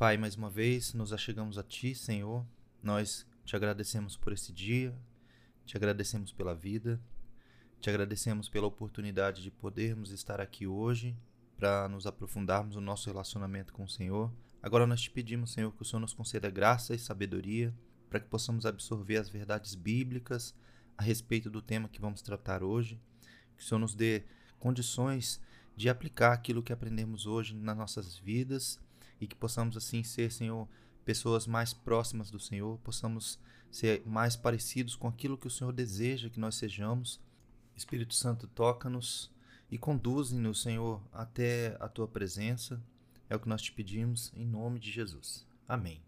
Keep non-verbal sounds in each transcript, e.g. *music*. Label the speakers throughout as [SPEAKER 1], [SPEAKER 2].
[SPEAKER 1] Pai, mais uma vez nos achegamos a Ti, Senhor. Nós te agradecemos por esse dia, te agradecemos pela vida, te agradecemos pela oportunidade de podermos estar aqui hoje para nos aprofundarmos no nosso relacionamento com o Senhor. Agora nós te pedimos, Senhor, que o Senhor nos conceda graça e sabedoria para que possamos absorver as verdades bíblicas a respeito do tema que vamos tratar hoje. Que o Senhor nos dê condições de aplicar aquilo que aprendemos hoje nas nossas vidas e que possamos assim ser, Senhor, pessoas mais próximas do Senhor, possamos ser mais parecidos com aquilo que o Senhor deseja que nós sejamos. Espírito Santo, toca-nos e conduze-nos, Senhor, até a tua presença. É o que nós te pedimos em nome de Jesus. Amém.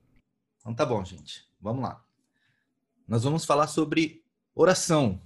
[SPEAKER 1] Então tá bom, gente. Vamos lá. Nós vamos falar sobre oração.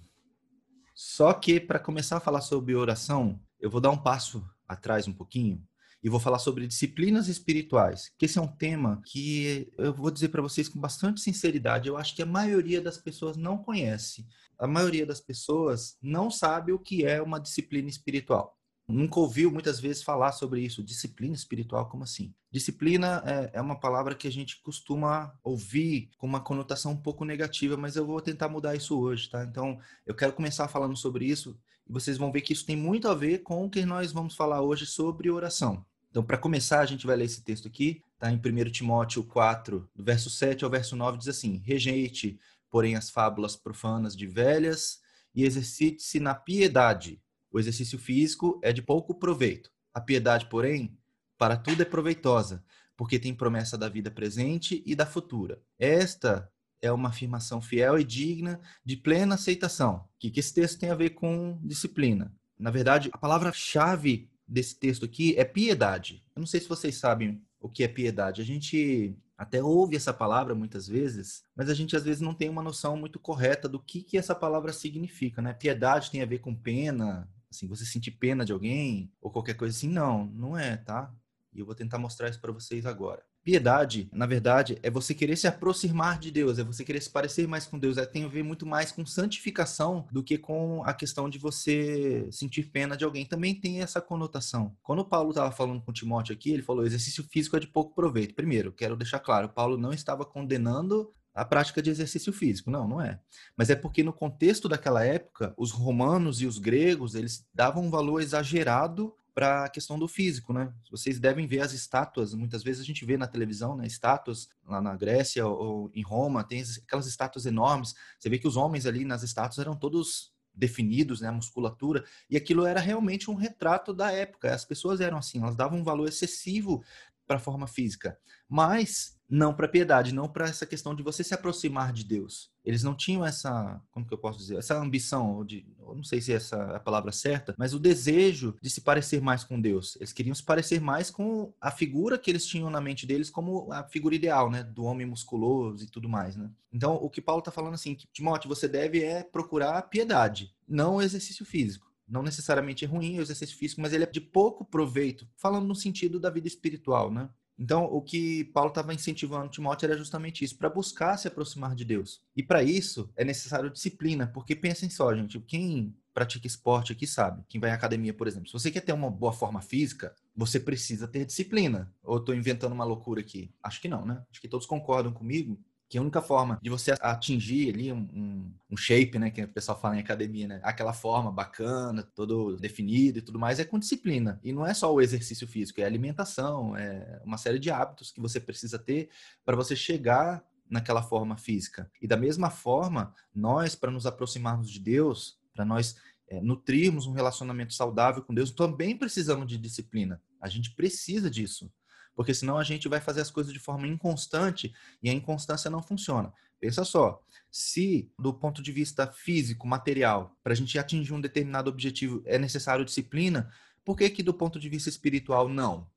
[SPEAKER 1] Só que para começar a falar sobre oração, eu vou dar um passo atrás um pouquinho e vou falar sobre disciplinas espirituais, que esse é um tema que eu vou dizer para vocês com bastante sinceridade, eu acho que a maioria das pessoas não conhece. A maioria das pessoas não sabe o que é uma disciplina espiritual. Nunca ouviu muitas vezes falar sobre isso. Disciplina espiritual, como assim? Disciplina é, é, uma palavra que a gente costuma ouvir com uma conotação um pouco negativa, mas eu vou tentar mudar isso hoje, tá? Então, eu quero começar falando sobre isso e vocês vão ver que isso tem muito a ver com o que nós vamos falar hoje sobre oração. Então, para começar, a gente vai ler esse texto aqui, tá em 1 Timóteo 4, do verso 7 ao verso 9, diz assim: Rejeite, porém, as fábulas profanas de velhas e exercite-se na piedade. O exercício físico é de pouco proveito. A piedade, porém, para tudo é proveitosa, porque tem promessa da vida presente e da futura. Esta é uma afirmação fiel e digna de plena aceitação. O que esse texto tem a ver com disciplina? Na verdade, a palavra-chave desse texto aqui é piedade. Eu não sei se vocês sabem o que é piedade. A gente até ouve essa palavra muitas vezes, mas a gente às vezes não tem uma noção muito correta do que, que essa palavra significa, né? Piedade tem a ver com pena, assim, você sentir pena de alguém ou qualquer coisa assim. Não, não é, tá? E eu vou tentar mostrar isso para vocês agora. Piedade, na verdade, é você querer se aproximar de Deus, é você querer se parecer mais com Deus, é, tem a ver muito mais com santificação do que com a questão de você sentir pena de alguém. Também tem essa conotação. Quando Paulo estava falando com Timóteo aqui, ele falou: exercício físico é de pouco proveito. Primeiro, quero deixar claro, Paulo não estava condenando a prática de exercício físico. Não, não é. Mas é porque no contexto daquela época, os romanos e os gregos, eles davam um valor exagerado para a questão do físico, né? Vocês devem ver as estátuas, muitas vezes a gente vê na televisão, né, estátuas lá na Grécia ou em Roma, tem aquelas estátuas enormes. Você vê que os homens ali nas estátuas eram todos definidos, né, a musculatura, e aquilo era realmente um retrato da época. As pessoas eram assim, elas davam um valor excessivo para a forma física. Mas não para piedade, não para essa questão de você se aproximar de Deus. Eles não tinham essa, como que eu posso dizer, essa ambição, de, não sei se essa é a palavra certa, mas o desejo de se parecer mais com Deus. Eles queriam se parecer mais com a figura que eles tinham na mente deles como a figura ideal, né, do homem musculoso e tudo mais, né? Então, o que Paulo está falando assim, que Timóteo, você deve é procurar piedade, não o exercício físico não necessariamente é ruim o exercício físico, mas ele é de pouco proveito, falando no sentido da vida espiritual, né? Então, o que Paulo estava incentivando Timóteo era justamente isso, para buscar se aproximar de Deus. E para isso é necessário disciplina, porque pensem só, gente, quem pratica esporte aqui sabe, quem vai à academia, por exemplo, se você quer ter uma boa forma física, você precisa ter disciplina. Ou estou inventando uma loucura aqui? Acho que não, né? Acho que todos concordam comigo que a única forma de você atingir ali um, um, um, shape, né, que o pessoal fala em academia, né, aquela forma bacana, todo definido e tudo mais, é com disciplina. E não é só o exercício físico, é alimentação, é uma série de hábitos que você precisa ter para você chegar naquela forma física. E da mesma forma, nós, para nos aproximarmos de Deus, para nós é, nutrirmos um relacionamento saudável com Deus, também precisamos de disciplina. A gente precisa disso porque senão a gente vai fazer as coisas de forma inconstante e a inconstância não funciona. Pensa só, se do ponto de vista físico, material, para a gente atingir um determinado objetivo é necessário disciplina, por que que do ponto de vista espiritual não?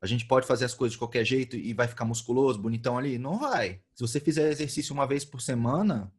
[SPEAKER 1] A gente pode fazer as coisas de qualquer jeito e vai ficar musculoso, bonitão ali? Não vai. Se você fizer exercício uma vez por semana,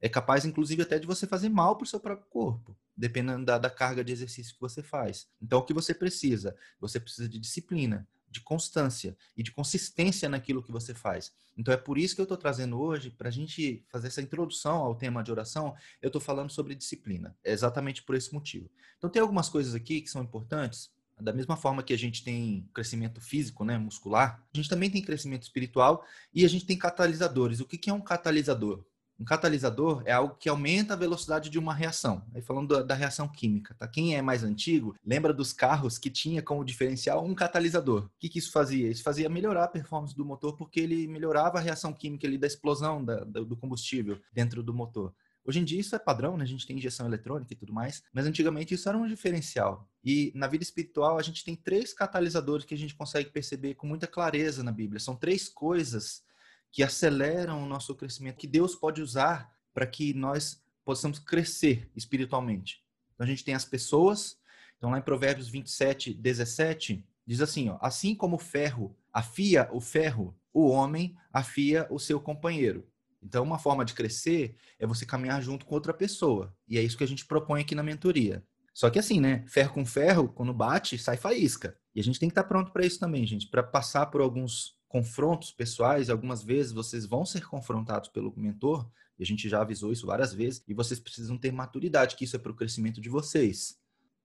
[SPEAKER 1] é capaz, inclusive, até de você fazer mal para o seu próprio corpo, dependendo da, da, carga de exercício que você faz. Então, o que você precisa? Você precisa de disciplina, de constância e de consistência naquilo que você faz. Então, é por isso que eu estou trazendo hoje, para a gente fazer essa introdução ao tema de oração, eu estou falando sobre disciplina. É exatamente por esse motivo. Então, tem algumas coisas aqui que são importantes Da mesma forma que a gente tem crescimento físico, né, muscular, a gente também tem crescimento espiritual e a gente tem catalisadores. O que é um catalisador? Um catalisador é algo que aumenta a velocidade de uma reação. Aí falando da, da, reação química, tá? Quem é mais antigo lembra dos carros que tinha como diferencial um catalisador. O que, que isso fazia? Isso fazia melhorar a performance do motor porque ele melhorava a reação química ali da explosão da, do combustível dentro do motor. Hoje em dia isso é padrão, né? A gente tem injeção eletrônica e tudo mais, mas antigamente isso era um diferencial. E na vida espiritual a gente tem três catalisadores que a gente consegue perceber com muita clareza na Bíblia. São três coisas que aceleram o nosso crescimento, que Deus pode usar para que nós possamos crescer espiritualmente. Então a gente tem as pessoas, então lá em Provérbios 27, 17, diz assim, ó, assim como o ferro afia o ferro, o homem afia o seu companheiro. Então uma forma de crescer é você caminhar junto com outra pessoa. E é isso que a gente propõe aqui na mentoria. Só que assim, né? Ferro com ferro, quando bate, sai faísca. E a gente tem que estar pronto para isso também, gente, para passar por alguns confrontos pessoais, algumas vezes vocês vão ser confrontados pelo mentor, e a gente já avisou isso várias vezes, e vocês precisam ter maturidade, que isso é para o crescimento de vocês.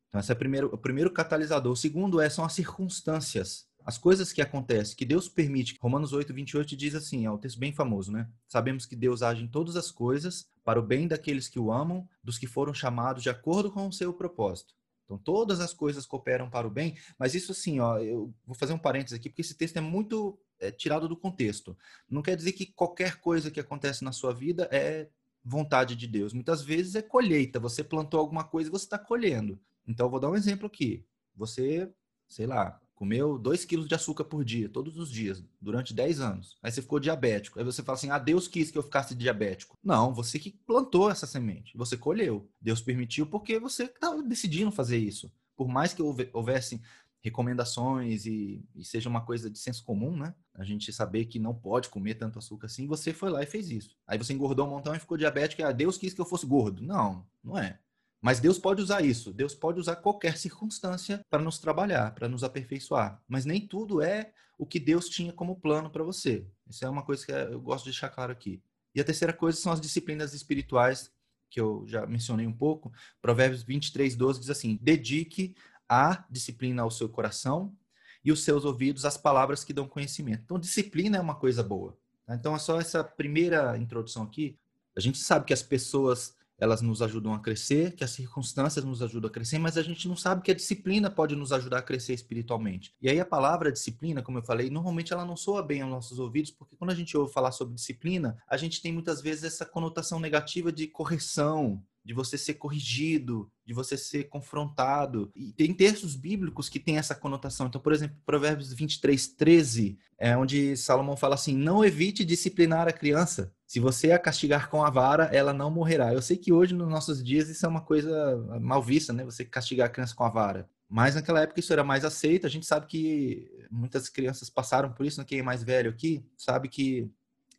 [SPEAKER 1] Então, esse é o primeiro, o primeiro catalisador. O segundo é, são as circunstâncias. As coisas que acontecem, que Deus permite. Romanos 8, 28 diz assim, é um texto bem famoso, né? Sabemos que Deus age em todas as coisas para o bem daqueles que o amam, dos que foram chamados de acordo com o seu propósito. Então, todas as coisas cooperam para o bem, mas isso assim, ó, eu vou fazer um parênteses aqui, porque esse texto é muito é, tirado do contexto. Não quer dizer que qualquer coisa que acontece na sua vida é vontade de Deus. Muitas vezes é colheita. Você plantou alguma coisa e você está colhendo. Então, eu vou dar um exemplo aqui. Você, sei lá, comeu 2 quilos de açúcar por dia, todos os dias, durante 10 anos. Aí você ficou diabético. Aí você fala assim: ah, Deus quis que eu ficasse diabético. Não, você que plantou essa semente. Você colheu. Deus permitiu porque você estava decidindo fazer isso. Por mais que houvesse recomendações e, e, seja uma coisa de senso comum, né? A gente saber que não pode comer tanto açúcar assim, você foi lá e fez isso. Aí você engordou um montão e ficou diabético, e ah, Deus quis que eu fosse gordo. Não, não é. Mas Deus pode usar isso. Deus pode usar qualquer *laughs* circunstância para nos trabalhar, para nos aperfeiçoar. Mas nem tudo é o que Deus tinha como plano para você. Isso é uma coisa que eu gosto de deixar claro aqui. E a terceira coisa são as disciplinas espirituais, que eu já mencionei um pouco. Provérbios 23, 12 diz assim: Dedique a disciplina ao seu coração e os seus ouvidos às palavras que dão conhecimento. Então, disciplina é uma coisa boa. Tá? Então, é só essa primeira introdução aqui. A gente sabe que as pessoas elas nos ajudam a crescer, que as circunstâncias nos ajudam a crescer, mas a gente não sabe que a disciplina pode nos ajudar a crescer espiritualmente. E aí a palavra disciplina, como eu falei, normalmente ela não soa bem aos nossos ouvidos, porque quando a gente ouve falar sobre disciplina, a gente tem muitas vezes essa conotação negativa de correção, de você ser corrigido, de você ser confrontado. E tem textos bíblicos que têm essa conotação. Então, por exemplo, Provérbios 23, 13, é onde Salomão fala assim: Não evite disciplinar a criança. Se você a castigar com a vara, ela não morrerá. Eu sei que hoje, nos nossos dias, isso é uma coisa mal vista, né? Você castigar a criança com a vara. Mas naquela época isso era mais aceito. A gente sabe que muitas crianças passaram por isso. Né? Quem é mais velho aqui sabe que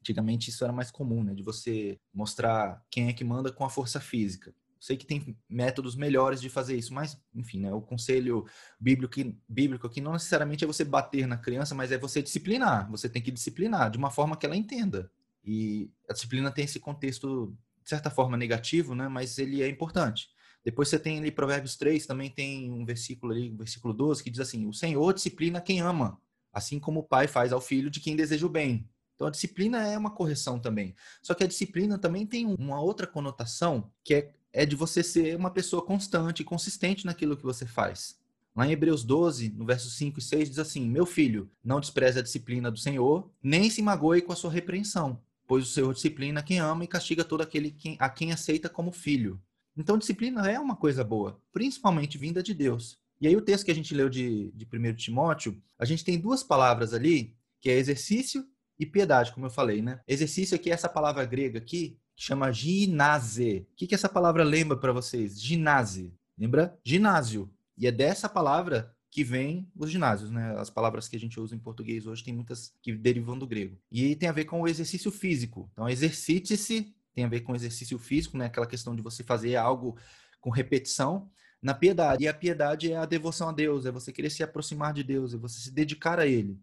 [SPEAKER 1] Antigamente isso era mais comum, né? De você mostrar quem é que manda com a força física. Sei que tem métodos melhores de fazer isso, mas, enfim, né, o conselho bíblico, bíblico aqui não necessariamente é você bater na criança, mas é você disciplinar. Você tem que disciplinar de uma forma que ela entenda. E a disciplina tem esse contexto, de certa forma, negativo, né, mas ele é importante. Depois você tem ali Provérbios 3, também tem um versículo ali, versículo 12, que diz assim: O Senhor disciplina quem ama, assim como o pai faz ao filho de quem deseja o bem. Então a disciplina é uma correção também. Só que a disciplina também tem uma outra conotação que é, é de você ser uma pessoa constante consistente naquilo que você faz. Lá em Hebreus 12, no verso 5 e 6, diz assim: Meu filho, não despreze a disciplina do Senhor, nem se magoe com a sua repreensão, pois o Senhor disciplina quem ama e castiga todo aquele a quem aceita como filho. Então, disciplina é uma coisa boa, principalmente vinda de Deus. E aí, o texto que a gente leu de, de 1 Timóteo, a gente tem duas palavras ali, que é exercício e piedade, como eu falei, né? Exercício aqui é essa palavra grega aqui, que chama ginase. O que, que essa palavra lembra para vocês? Ginase. Lembra? Ginásio. E é dessa palavra que vem os ginásios, né? As palavras que a gente usa em português hoje tem muitas que derivam do grego. E tem a ver com o exercício físico. Então, exercite-se tem a ver com exercício físico, né? Aquela questão de você fazer algo com repetição na piedade. E a piedade é a devoção a Deus, é você querer se aproximar de Deus, é você se dedicar a Ele.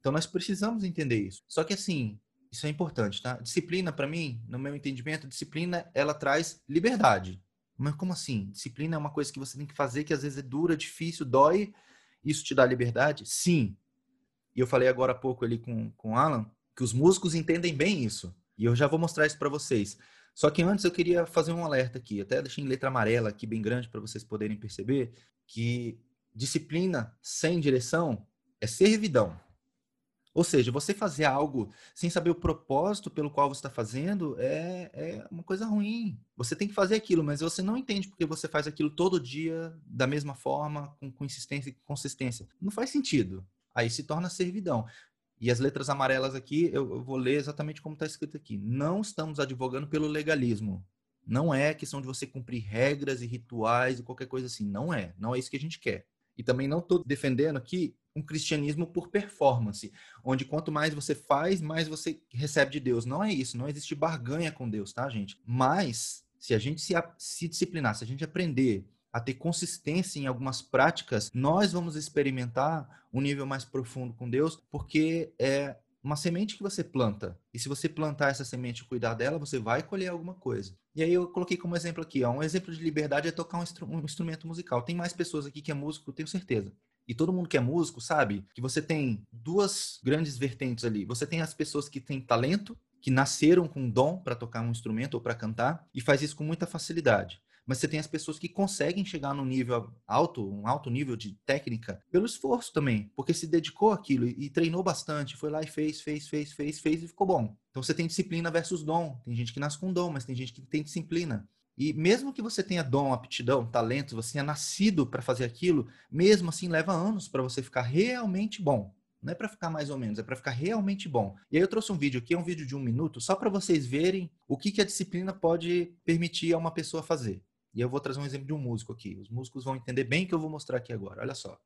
[SPEAKER 1] Então nós precisamos entender isso. Só que assim, isso é importante, tá? Disciplina para mim, no meu entendimento, disciplina ela traz liberdade. Mas como assim? Disciplina é uma coisa que você tem que fazer que às vezes é dura, difícil, dói, Isso te dá liberdade? Sim. E eu falei agora há pouco ali com, com Alan que os músicos entendem bem isso. E eu já vou mostrar isso para vocês. Só que antes eu queria fazer um alerta aqui, até deixei em letra amarela aqui bem grande para vocês poderem perceber que disciplina sem direção é servidão. Ou seja, você fazer algo sem saber o propósito pelo qual você está fazendo é, é uma coisa ruim. Você tem que fazer aquilo, mas você não entende porque você faz aquilo todo dia, da mesma forma, com, com insistência e consistência. Não faz sentido. Aí se torna servidão. E as letras amarelas aqui, eu, eu vou ler exatamente como está escrito aqui. Não estamos advogando pelo legalismo. Não é questão de você cumprir regras e rituais e qualquer coisa assim. Não é. Não é isso que a gente quer. E também não estou defendendo aqui um cristianismo por performance, onde quanto mais você faz, mais você recebe de Deus. Não é isso. Não existe barganha com Deus, tá, gente? Mas, se a gente se, se disciplinar, se a gente aprender a ter consistência em algumas práticas, nós vamos experimentar um nível mais profundo com Deus, porque é uma semente que você planta. E se você plantar essa semente e cuidar dela, você vai colher alguma coisa. E aí eu coloquei como exemplo aqui, ó, um exemplo de liberdade é tocar um, instru um instrumento musical. Tem mais pessoas aqui que é músico, tenho certeza. E todo mundo que é músico sabe que você tem duas grandes vertentes ali. Você tem as pessoas que têm talento, que nasceram com dom para tocar um instrumento ou para cantar e faz isso com muita facilidade mas você tem as pessoas que conseguem chegar num nível alto, um alto nível de técnica, pelo esforço também, porque se dedicou àquilo e, e treinou bastante, foi lá e fez, fez, fez, fez, fez e ficou bom. Então você tem disciplina versus dom. Tem gente que nasce com dom, mas tem gente que tem disciplina. E mesmo que você tenha dom, aptidão, talento, você tenha nascido para fazer aquilo, mesmo assim leva anos para você ficar realmente bom. Não é para ficar mais ou menos, é para ficar realmente bom. E aí eu trouxe um vídeo aqui, é um vídeo de um minuto, só para vocês verem o que, que a disciplina pode permitir a uma pessoa fazer. E eu vou trazer um exemplo de um músico aqui. Os músicos vão entender bem o que eu vou mostrar aqui agora. Olha só.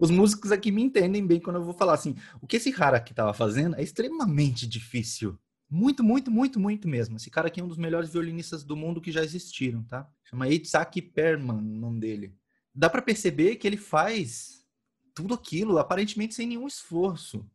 [SPEAKER 1] Os músicos aqui me entendem bem quando eu vou falar assim, o que esse cara aqui estava fazendo é extremamente difícil. Muito, muito, muito, muito mesmo. Esse cara aqui é um dos melhores violinistas do mundo que já existiram, tá? Chama Itzhak Perman, o nome dele. Dá para perceber que ele faz tudo aquilo aparentemente sem nenhum esforço.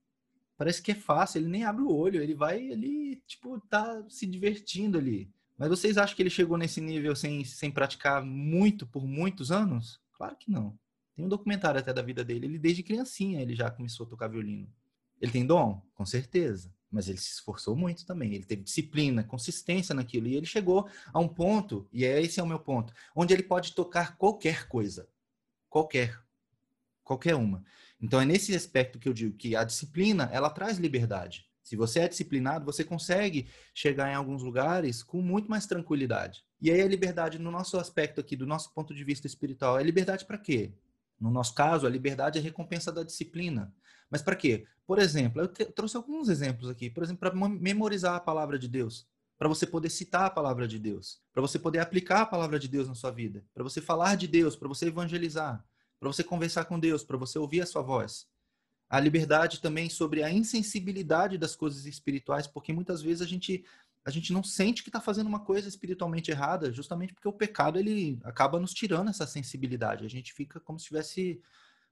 [SPEAKER 1] Parece que é fácil, ele nem abre o olho, ele vai, ele, tipo, tá se divertindo ali. Mas vocês acham que ele chegou nesse nível sem, sem praticar muito por muitos anos? Claro que não. Tem um documentário até da vida dele. Ele, desde criancinha, ele já começou a tocar violino. Ele tem dom? Com certeza. Mas ele se esforçou muito também. Ele teve disciplina, consistência naquilo. E ele chegou a um ponto, e é esse é o meu ponto, onde ele pode tocar qualquer coisa. Qualquer. Qualquer uma. Então é nesse aspecto que eu digo que a disciplina, ela traz liberdade. Se você é disciplinado, você consegue chegar em alguns lugares com muito mais tranquilidade. E aí a liberdade, no nosso aspecto aqui, do nosso ponto de vista espiritual, é liberdade para quê? No nosso caso, a liberdade é a recompensa da disciplina. Mas para quê? Por exemplo, eu trouxe alguns exemplos aqui. Por exemplo, para memorizar a palavra de Deus. Para você poder citar a palavra de Deus. Para você poder aplicar a palavra de Deus na sua vida. Para você falar de Deus. Para você evangelizar. Para você conversar com Deus. Para você ouvir a sua voz. A liberdade também sobre a insensibilidade das coisas espirituais, porque muitas vezes a gente a gente não sente que está fazendo uma coisa espiritualmente errada, justamente porque o pecado ele acaba nos tirando essa sensibilidade. A gente fica como se estivesse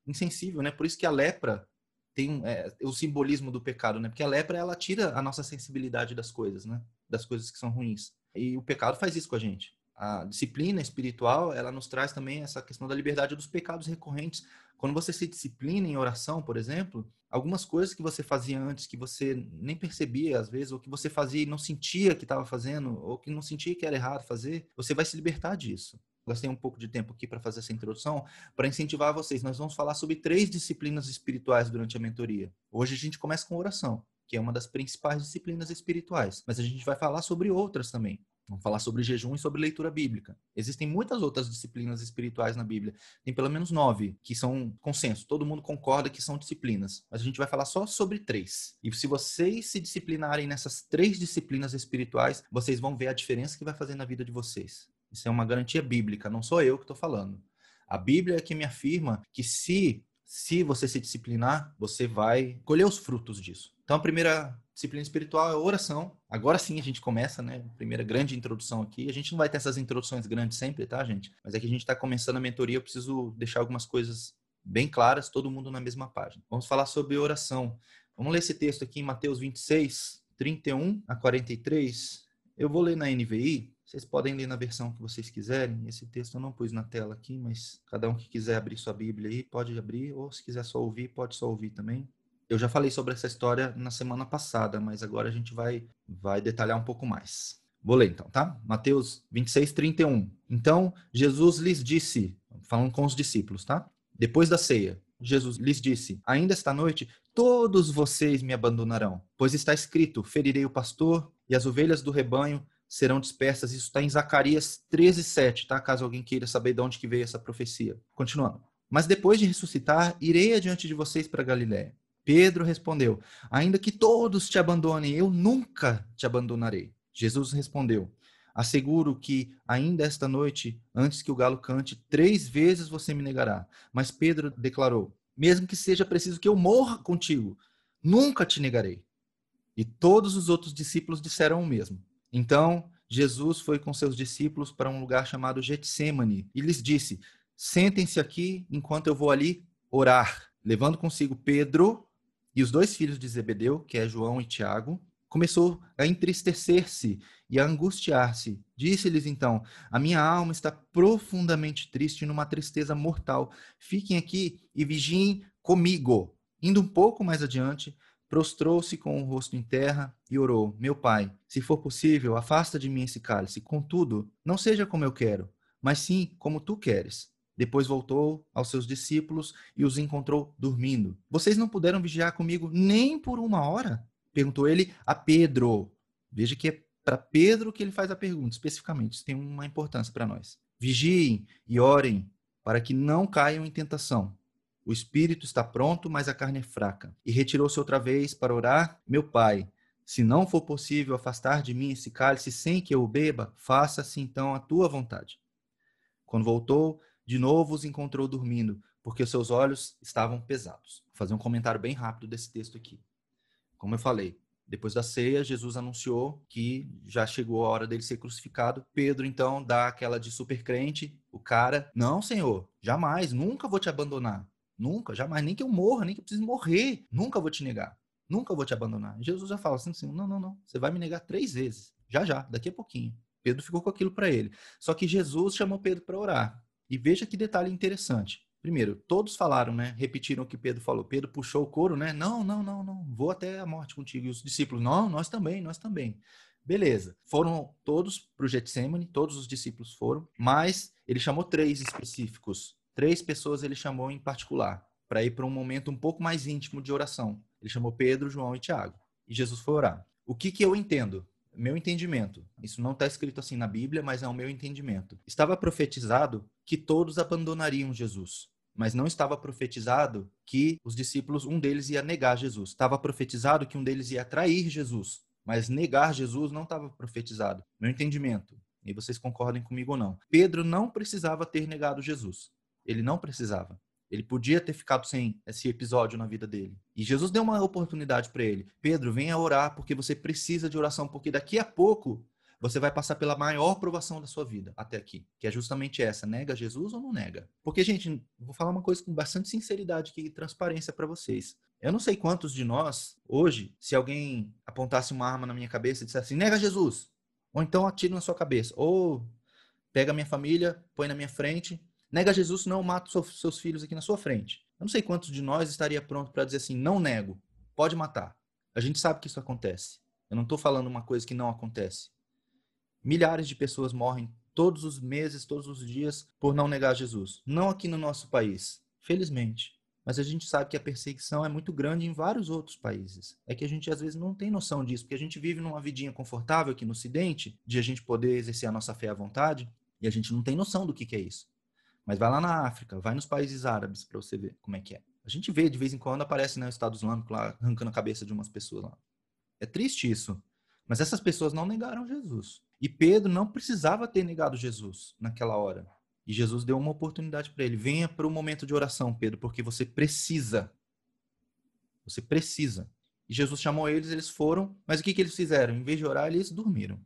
[SPEAKER 1] insensível, né? Por isso que a lepra tem é, o simbolismo do pecado, né? Porque a lepra ela tira a nossa sensibilidade das coisas, né? Das coisas que são ruins. E o pecado faz isso com a gente. A disciplina espiritual, ela nos traz também essa questão da liberdade dos pecados recorrentes. Quando você se disciplina em oração, por exemplo, algumas coisas que você fazia antes que você nem percebia às vezes, ou que você fazia e não sentia que estava fazendo, ou que não sentia que era errado fazer, você vai se libertar disso gastei um pouco de tempo aqui para fazer essa introdução, para incentivar vocês. Nós vamos falar sobre três disciplinas espirituais durante a mentoria. Hoje a gente começa com oração, que é uma das principais disciplinas espirituais, mas a gente vai falar sobre outras também. Vamos falar sobre jejum e sobre leitura bíblica. Existem muitas outras disciplinas espirituais na Bíblia. Tem pelo menos nove que são consenso. Todo mundo concorda que são disciplinas. Mas a gente vai falar só sobre três. E se vocês se disciplinarem nessas três disciplinas espirituais, vocês vão ver a diferença que vai fazer na vida de vocês. Isso é uma garantia bíblica, não sou eu que estou falando. A Bíblia é que me afirma que se se você se disciplinar, você vai colher os frutos disso. Então, a primeira disciplina espiritual é oração. Agora sim a gente começa, né? Primeira grande introdução aqui. A gente não vai ter essas introduções grandes sempre, tá, gente? Mas é que a gente está começando a mentoria, eu preciso deixar algumas coisas bem claras, todo mundo na mesma página. Vamos falar sobre oração. Vamos ler esse texto aqui em Mateus 26, 31 a 43. Eu vou ler na NVI, vocês podem ler na versão que vocês quiserem. Esse texto eu não pus na tela aqui, mas cada um que quiser abrir sua Bíblia aí pode abrir, ou se quiser só ouvir, pode só ouvir também. Eu já falei sobre essa história na semana passada, mas agora a gente vai, vai detalhar um pouco mais. Vou ler então, tá? Mateus 26, 31. Então Jesus lhes disse, falando com os discípulos, tá? Depois da ceia, Jesus lhes disse: Ainda esta noite todos vocês me abandonarão, pois está escrito: Ferirei o pastor e as ovelhas do rebanho serão dispersas. Isso está em Zacarias 13, 7, tá? Caso alguém queira saber de onde que veio essa profecia. Continuando. Mas depois de ressuscitar, irei adiante de vocês para Galiléia. Pedro respondeu: Ainda que todos te abandonem, eu nunca te abandonarei. Jesus respondeu: Asseguro que ainda esta noite, antes que o galo cante, três vezes você me negará. Mas Pedro declarou: Mesmo que seja preciso que eu morra contigo, nunca te negarei. E todos os outros discípulos disseram o mesmo. Então, Jesus foi com seus discípulos para um lugar chamado Getsemane e lhes disse: Sentem-se aqui enquanto eu vou ali orar. Levando consigo Pedro e os dois filhos de Zebedeu, que é João e Tiago, começou a entristecer-se e a angustiar-se. Disse-lhes então: A minha alma está profundamente triste, numa tristeza mortal. Fiquem aqui e vigiem comigo. Indo um pouco mais adiante, prostrou-se com o rosto em terra e orou: Meu pai, se for possível, afasta de mim esse cálice. Contudo, não seja como eu quero, mas sim como tu queres. Depois voltou aos seus discípulos e os encontrou dormindo. Vocês não puderam vigiar comigo nem por uma hora? Perguntou ele a Pedro. Veja que é para Pedro que ele faz a pergunta, especificamente. Isso tem uma importância para nós. Vigiem e orem para que não caiam em tentação. O espírito está pronto, mas a carne é fraca. E retirou-se outra vez para orar: Meu pai, se não for possível afastar de mim esse cálice sem que eu o beba, faça-se então a tua vontade. Quando voltou, de novo os encontrou dormindo, porque seus olhos estavam pesados. Vou fazer um comentário bem rápido desse texto aqui. Como eu falei, depois da ceia, Jesus anunciou que já chegou a hora dele ser crucificado. Pedro, então, dá aquela de super crente. O cara, não, Senhor, jamais, nunca vou te abandonar. Nunca, jamais, nem que eu morra, nem que eu precise morrer, nunca vou te negar, nunca vou te abandonar. Jesus já fala assim, assim não, não, não, você vai me negar três vezes, já, já, daqui a pouquinho. Pedro ficou com aquilo para ele. Só que Jesus chamou Pedro para orar. E veja que detalhe interessante. Primeiro, todos falaram, né? Repetiram o que Pedro falou. Pedro puxou o couro, né? Não, não, não, não. Vou até a morte contigo. E os discípulos, não, nós também, nós também. Beleza. Foram todos para o Getsemane, todos os discípulos foram, mas ele chamou três específicos três pessoas ele chamou em particular para ir para um momento um pouco mais íntimo de oração. Ele chamou Pedro, João e Tiago. E Jesus foi orar. O que, que eu entendo? Meu entendimento. Isso não está escrito assim na Bíblia, mas é o meu entendimento. Estava profetizado que todos abandonariam Jesus. Mas não estava profetizado que os discípulos, um deles ia negar Jesus. Estava profetizado que um deles ia trair Jesus. Mas negar Jesus não estava profetizado. Meu entendimento. E vocês concordem comigo ou não. Pedro não precisava ter negado Jesus. Ele não precisava. Ele podia ter ficado sem esse episódio na vida dele. E Jesus deu uma oportunidade para ele. Pedro, venha orar porque você precisa de oração, porque daqui a pouco você vai passar pela maior provação da sua vida até aqui, que é justamente essa: nega Jesus ou não nega? Porque, gente, vou falar uma coisa com bastante sinceridade e transparência para vocês. Eu não sei quantos de nós, hoje, se alguém apontasse uma arma na minha cabeça e dissesse assim, nega Jesus, ou então atira na sua cabeça, ou pega a minha família, põe na minha frente, nega Jesus, não mato seus filhos aqui na sua frente. Eu não sei quantos de nós estaria pronto para dizer assim, não nego, pode matar. A gente sabe que isso acontece. Eu não estou falando uma coisa que não acontece. Milhares de pessoas morrem todos os meses, todos os dias, por não negar Jesus. Não aqui no nosso país, felizmente. Mas a gente sabe que a perseguição é muito grande em vários outros países. É que a gente às vezes não tem noção disso, porque a gente vive numa vidinha confortável aqui no Ocidente, de a gente poder exercer a nossa fé à vontade, e a gente não tem noção do que, que é isso. Mas vai lá na África, vai nos países árabes para você ver como é que é. A gente vê de vez em quando aparece né, o Estado Islâmico lá arrancando a cabeça de umas pessoas lá. É triste isso. Mas essas pessoas não negaram Jesus. E Pedro não precisava ter negado Jesus naquela hora. E Jesus deu uma oportunidade para ele. Venha para o momento de oração, Pedro, porque você precisa. Você precisa. E Jesus chamou eles, eles foram, mas o que, que eles fizeram? Em vez de orar, eles dormiram.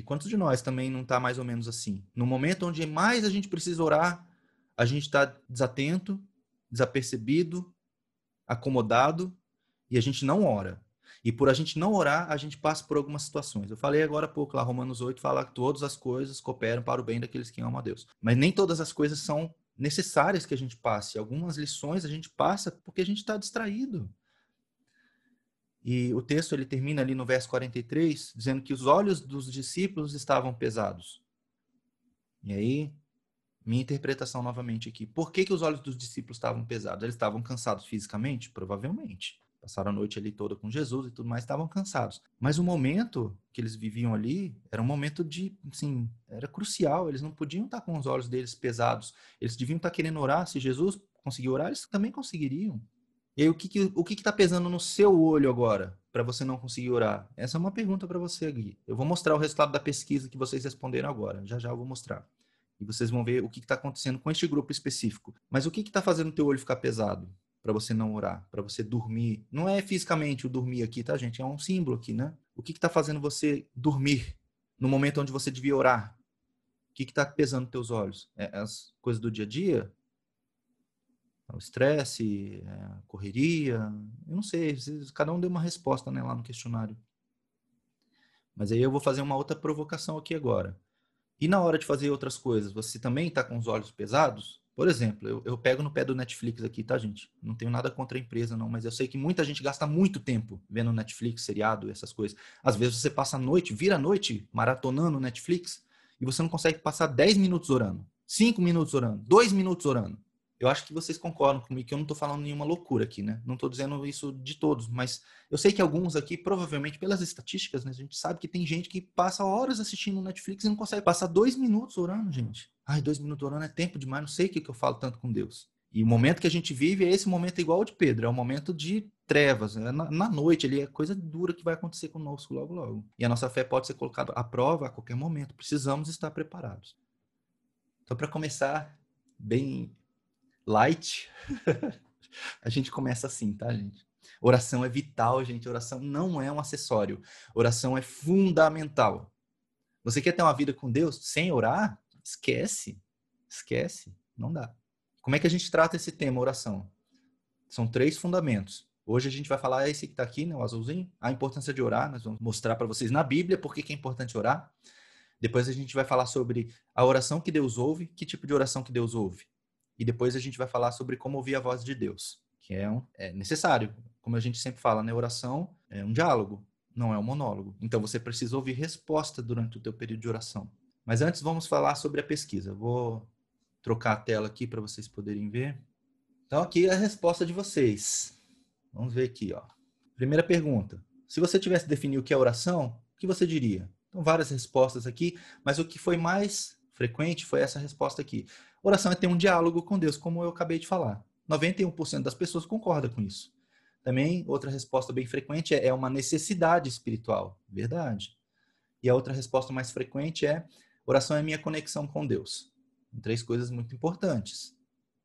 [SPEAKER 1] E quantos de nós também não está mais ou menos assim? No momento onde mais a gente precisa orar, a gente está desatento, desapercebido, acomodado, e a gente não ora. E por a gente não orar, a gente passa por algumas situações. Eu falei agora há pouco lá, Romanos 8 fala que todas as coisas cooperam para o bem daqueles que amam a Deus. Mas nem todas as coisas são necessárias que a gente passe. Algumas lições a gente passa porque a gente está distraído. E o texto ele termina ali no verso 43, dizendo que os olhos dos discípulos estavam pesados. E aí, minha interpretação novamente aqui. Por que, que os olhos dos discípulos estavam pesados? Eles estavam cansados fisicamente? Provavelmente passaram a noite ali toda com Jesus e tudo mais, estavam cansados. Mas o momento que eles viviam ali era um momento de, assim, era crucial. Eles não podiam estar com os olhos deles pesados. Eles deviam estar querendo orar. Se Jesus conseguiu orar, eles também conseguiriam. E aí, o que que, o que está pesando no seu olho agora para você não conseguir orar? Essa é uma pergunta para você, Gui. Eu vou mostrar o resultado da pesquisa que vocês responderam agora. Já já eu vou mostrar. E vocês vão ver o que está acontecendo com este grupo específico. Mas o que está fazendo o teu olho ficar pesado? para você não orar, para você dormir. Não é fisicamente o dormir aqui, tá, gente? É um símbolo aqui, né? O que está fazendo você dormir no momento onde você devia orar? O que está pesando nos teus olhos? É as coisas do dia a dia? O estresse, é a correria? Eu não sei, cada um deu uma resposta né, lá no questionário. Mas aí eu vou fazer uma outra provocação aqui agora. E na hora de fazer outras coisas, você também está com os olhos pesados? Por exemplo, eu, eu, pego no pé do Netflix aqui, tá, gente? Não tenho nada contra a empresa, não, mas eu sei que muita gente gasta muito tempo vendo Netflix, seriado, essas coisas. Às vezes você passa a noite, vira a noite, maratonando Netflix, e você não consegue passar 10 minutos orando, 5 minutos orando, 2 minutos orando. Eu acho que vocês concordam comigo que eu não estou falando nenhuma loucura aqui, né? Não estou dizendo isso de todos, mas eu sei que alguns aqui, provavelmente pelas estatísticas, né, a gente sabe que tem gente que passa horas assistindo Netflix e não consegue passar dois minutos orando, gente. Ai, dois minutos orando é tempo demais, não sei o que, que eu falo tanto com Deus. E o momento que a gente vive é esse momento igual ao de Pedro, é um momento de trevas, é na, na, noite ali, é coisa dura que vai acontecer conosco logo, logo. E a nossa fé pode ser colocada à prova a qualquer momento, precisamos estar preparados. Então, para começar bem light, *laughs* a gente começa assim, tá, gente? Oração é vital, gente. Oração não é um acessório. Oração é fundamental. Você quer ter uma vida com Deus sem orar? Esquece. Esquece. Não dá. Como é que a gente trata esse tema, oração? São três fundamentos. Hoje a gente vai falar esse que está aqui, né, o azulzinho, a importância de orar. Nós vamos mostrar para vocês na Bíblia por que é importante orar. Depois a gente vai falar sobre a oração que Deus ouve, que tipo de oração que Deus ouve. E depois a gente vai falar sobre como ouvir a voz de Deus, que é, um, é necessário. Como a gente sempre fala, né? Oração é um diálogo, não é um monólogo. Então você precisa ouvir resposta durante o teu período de oração. Mas antes vamos falar sobre a pesquisa. Vou trocar a tela aqui para vocês poderem ver. Então aqui é a resposta de vocês. Vamos ver aqui, ó. Primeira pergunta. Se você tivesse definido o que é oração, o que você diria? Então várias respostas aqui, mas o que foi mais frequente foi essa resposta aqui. Oração é ter um diálogo com Deus, como eu acabei de falar. 91% das pessoas concordam com isso. Também, outra resposta bem frequente é, é uma necessidade espiritual. Verdade. E a outra resposta mais frequente é oração é minha conexão com Deus. Três coisas muito importantes.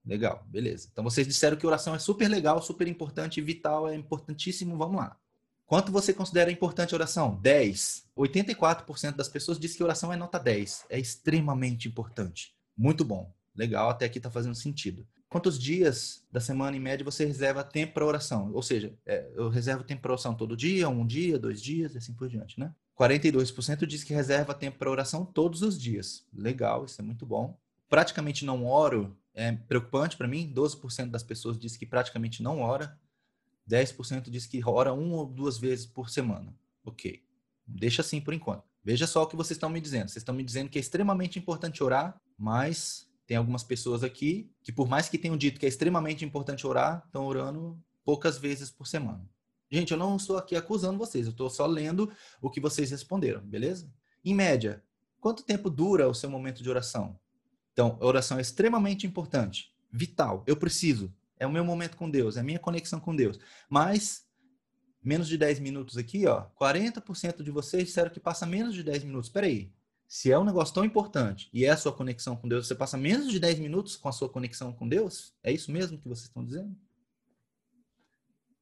[SPEAKER 1] Legal, beleza. Então vocês disseram que oração é super legal, super importante, vital, é importantíssimo. Vamos lá. Quanto você considera importante a oração? 10. 84% das pessoas dizem que oração é nota 10. É extremamente importante. Muito bom. Legal, até aqui está fazendo sentido. Quantos dias da semana, em média, você reserva tempo para oração? Ou seja, é, eu reservo tempo para oração todo dia, um dia, dois dias, e assim por diante, né? 42% diz que reserva tempo para oração todos os dias. Legal, isso é muito bom. Praticamente não oro, é preocupante para mim. 12% das pessoas diz que praticamente não ora. 10% diz que ora uma ou duas vezes por semana. Ok. Deixa assim por enquanto. Veja só o que vocês estão me dizendo. Vocês estão me dizendo que é extremamente importante orar, mas tem algumas pessoas aqui que, por mais que tenham dito que é extremamente importante orar, estão orando poucas vezes por semana. Gente, eu não estou aqui acusando vocês, eu estou só lendo o que vocês responderam, beleza? Em média, quanto tempo dura o seu momento de oração? Então, a oração é extremamente importante, vital. Eu preciso. É o meu momento com Deus, é a minha conexão com Deus. Mas, menos de 10 minutos aqui, ó, 40% de vocês disseram que passa menos de 10 minutos. Espera aí. Se é um negócio tão importante e é a sua conexão com Deus, você passa menos de 10 minutos com a sua conexão com Deus? É isso mesmo que vocês estão dizendo?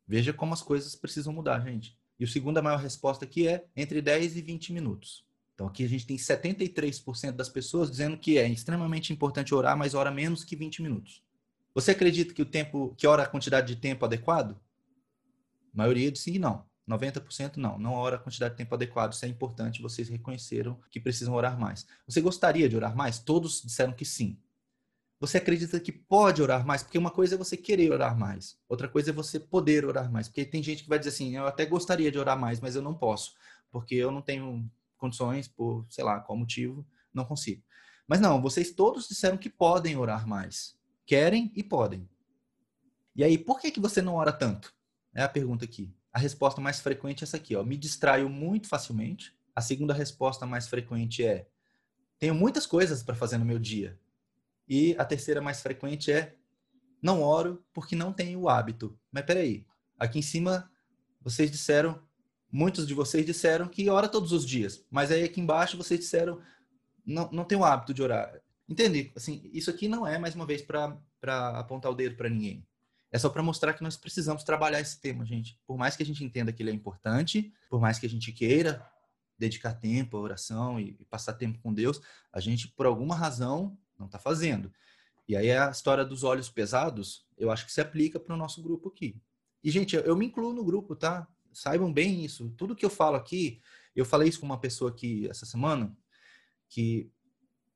[SPEAKER 1] Veja como as coisas precisam mudar, gente. E o segunda maior resposta aqui é entre 10 e 20 minutos. Então aqui a gente tem 73% das pessoas dizendo que é extremamente importante orar, mas ora menos que 20 minutos. Você acredita que o tempo, que ora a quantidade de tempo adequado? A maioria disse que não. 90% não, não ora a quantidade de tempo adequado. Isso é importante, vocês reconheceram que precisam orar mais. Você gostaria de orar mais? Todos disseram que sim. Você acredita que pode orar mais? Porque uma coisa é você querer orar mais, outra coisa é você poder orar mais. Porque tem gente que vai dizer assim: eu até gostaria de orar mais, mas eu não posso, porque eu não tenho condições, por sei lá qual motivo, não consigo. Mas não, vocês todos disseram que podem orar mais. Querem e podem. E aí, por que, que você não ora tanto? É a pergunta aqui. A resposta mais frequente é essa aqui, ó. Me distraio muito facilmente. A segunda resposta mais frequente é: tenho muitas coisas para fazer no meu dia. E a terceira mais frequente é: não oro porque não tenho o hábito. Mas peraí, aqui em cima vocês disseram, muitos de vocês disseram que ora todos os dias. Mas aí aqui embaixo vocês disseram não, não tem o hábito de orar. Entende? Assim, isso aqui não é mais uma vez para apontar o dedo para ninguém. É só para mostrar que nós precisamos trabalhar esse tema, gente. Por mais que a gente entenda que ele é importante, por mais que a gente queira dedicar tempo à oração e, e passar tempo com Deus, a gente, por alguma razão, não está fazendo. E aí a história dos olhos pesados, eu acho que se aplica para o nosso grupo aqui. E, gente, eu me incluo no grupo, tá? Saibam bem isso. Tudo que eu falo aqui, eu falei isso com uma pessoa aqui essa semana, que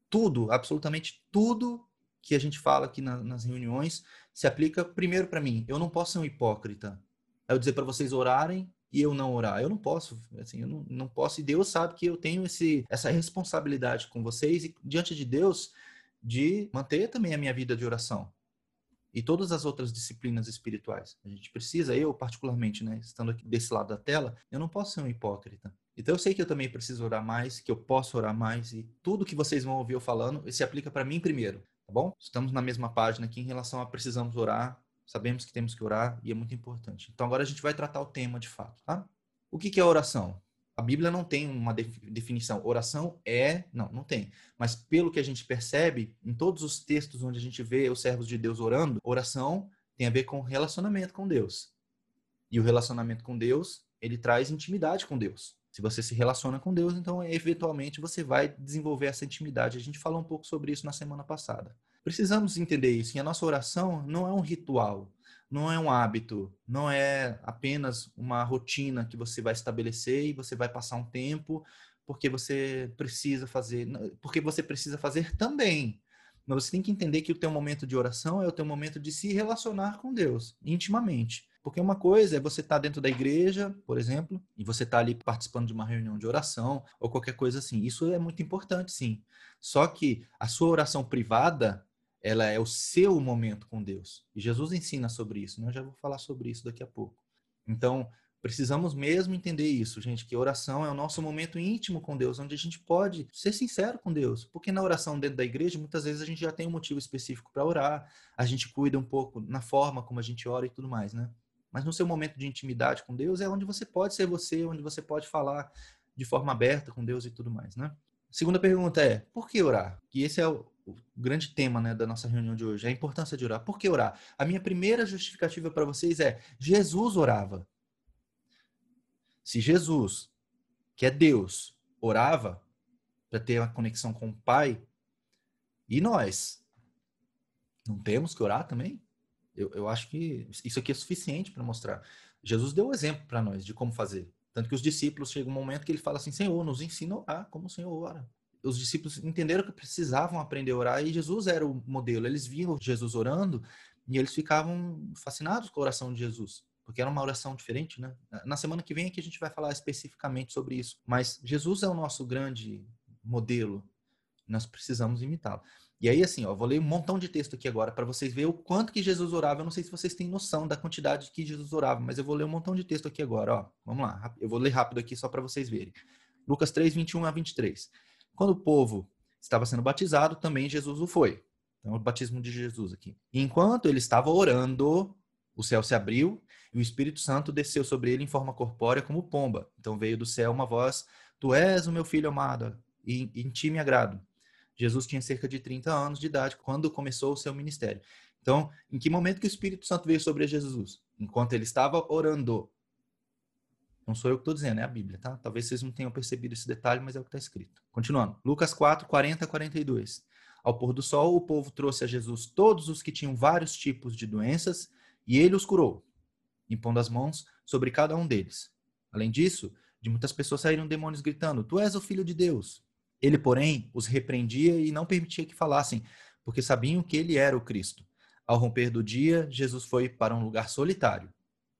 [SPEAKER 1] tudo, absolutamente tudo que a gente fala aqui na, nas reuniões se aplica primeiro para mim. Eu não posso ser um hipócrita. É eu dizer para vocês orarem e eu não orar. Eu não posso, assim, eu não, não posso. E Deus sabe que eu tenho esse, essa responsabilidade com vocês e diante de Deus de manter também a minha vida de oração e todas as outras disciplinas espirituais. A gente precisa, eu particularmente, né, estando aqui desse lado da tela, eu não posso ser um hipócrita. Então eu sei que eu também preciso orar mais, que eu posso orar mais e tudo que vocês vão ouvir eu falando se aplica para mim primeiro tá bom? Estamos na mesma página aqui em relação a precisamos orar, sabemos que temos que orar e é muito importante. Então agora a gente vai tratar o tema de fato, tá? O que, que é oração? A Bíblia não tem uma definição. Oração é. Não, não tem. Mas pelo que a gente percebe, em todos os textos onde a gente vê os servos de Deus orando, oração tem a ver com relacionamento com Deus. E o relacionamento com Deus, ele traz intimidade com Deus. Se você se relaciona com Deus, então eventualmente você vai desenvolver essa intimidade. A gente falou um pouco sobre isso na semana passada. Precisamos entender isso. E a nossa oração não é um ritual, não é um hábito, não é apenas uma rotina que você vai estabelecer e você vai passar um tempo porque você precisa fazer, porque você precisa fazer também. Mas você tem que entender que o teu momento de oração é o teu momento de se relacionar com Deus intimamente. Porque uma coisa é você estar tá dentro da igreja, por exemplo, e você estar tá ali participando de uma reunião de oração ou qualquer coisa assim. Isso é muito importante, sim. Só que a sua oração privada, ela é o seu momento com Deus. E Jesus ensina sobre isso, né? Eu já vou falar sobre isso daqui a pouco. Então, precisamos mesmo entender isso, gente, que oração é o nosso momento íntimo com Deus, onde a gente pode ser sincero com Deus. Porque na oração dentro da igreja, muitas vezes a gente já tem um motivo específico para orar, a gente cuida um pouco na forma como a gente ora e tudo mais, né? Mas no seu momento de intimidade com Deus é onde você pode ser você, onde você pode falar de forma aberta com Deus e tudo mais, né? Segunda pergunta é: por que orar? Que esse é o, o grande tema, né, da nossa reunião de hoje, a importância de orar. Por que orar? A minha primeira justificativa para vocês é: Jesus orava. Se Jesus, que é Deus, orava para ter uma conexão com o Pai, e nós, Não temos que orar também? Eu, eu acho que isso aqui é suficiente para mostrar. Jesus deu o exemplo para nós de como fazer. Tanto que os discípulos chegam um momento que ele fala assim: Senhor, nos ensina a como o Senhor ora. Os discípulos entenderam que precisavam aprender a orar e Jesus era o modelo. Eles viam Jesus orando e eles ficavam fascinados com a oração de Jesus, porque era uma oração diferente, né? Na semana que vem aqui a gente vai falar especificamente sobre isso. Mas Jesus é o nosso grande modelo. Nós precisamos imitá-lo. E aí, assim, ó, vou ler um montão de texto aqui agora para vocês verem o quanto que Jesus orava. Eu não sei se vocês têm noção da quantidade que Jesus orava, mas eu vou ler um montão de texto aqui agora, ó. Vamos lá, eu vou ler rápido aqui só para vocês verem. Lucas 3, 21 a 23. Quando o povo estava sendo batizado, também Jesus o foi. Então, o batismo de Jesus aqui. Enquanto ele estava orando, o céu se abriu e o Espírito Santo desceu sobre ele em forma corpórea como pomba. Então veio do céu uma voz: Tu és o meu filho amado, e em ti me agrado. Jesus tinha cerca de 30 anos de idade quando começou o seu ministério. Então, em que momento que o Espírito Santo veio sobre Jesus? Enquanto ele estava orando. Não sou eu que estou dizendo, é a Bíblia, tá? Talvez vocês não tenham percebido esse detalhe, mas é o que está escrito. Continuando. Lucas 4, 40 a 42. Ao pôr do sol, o povo trouxe a Jesus todos os que tinham vários tipos de doenças e ele os curou, impondo as mãos sobre cada um deles. Além disso, de muitas pessoas saíram demônios gritando: Tu és o filho de Deus. Ele, porém, os repreendia e não permitia que falassem, porque sabiam que ele era o Cristo. Ao romper do dia, Jesus foi para um lugar solitário.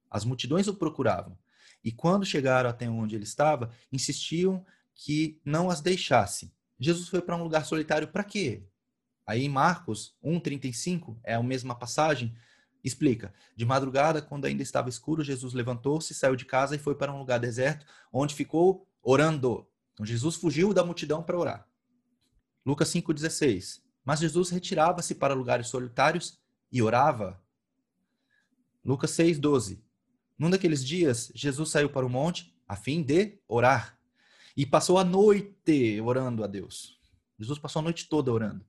[SPEAKER 1] As multidões o procuravam, e quando chegaram até onde ele estava, insistiam que não as deixasse. Jesus foi para um lugar solitário para quê? Aí Marcos 1:35, é a mesma passagem, explica: De madrugada, quando ainda estava escuro, Jesus levantou-se, saiu de casa e foi para um lugar deserto, onde ficou orando. Então Jesus fugiu da multidão para orar. Lucas 5,16. Mas Jesus retirava-se para lugares solitários e orava. Lucas 6,12. Num daqueles dias, Jesus saiu para o monte a fim de orar. E passou a noite orando a Deus. Jesus passou a noite toda orando.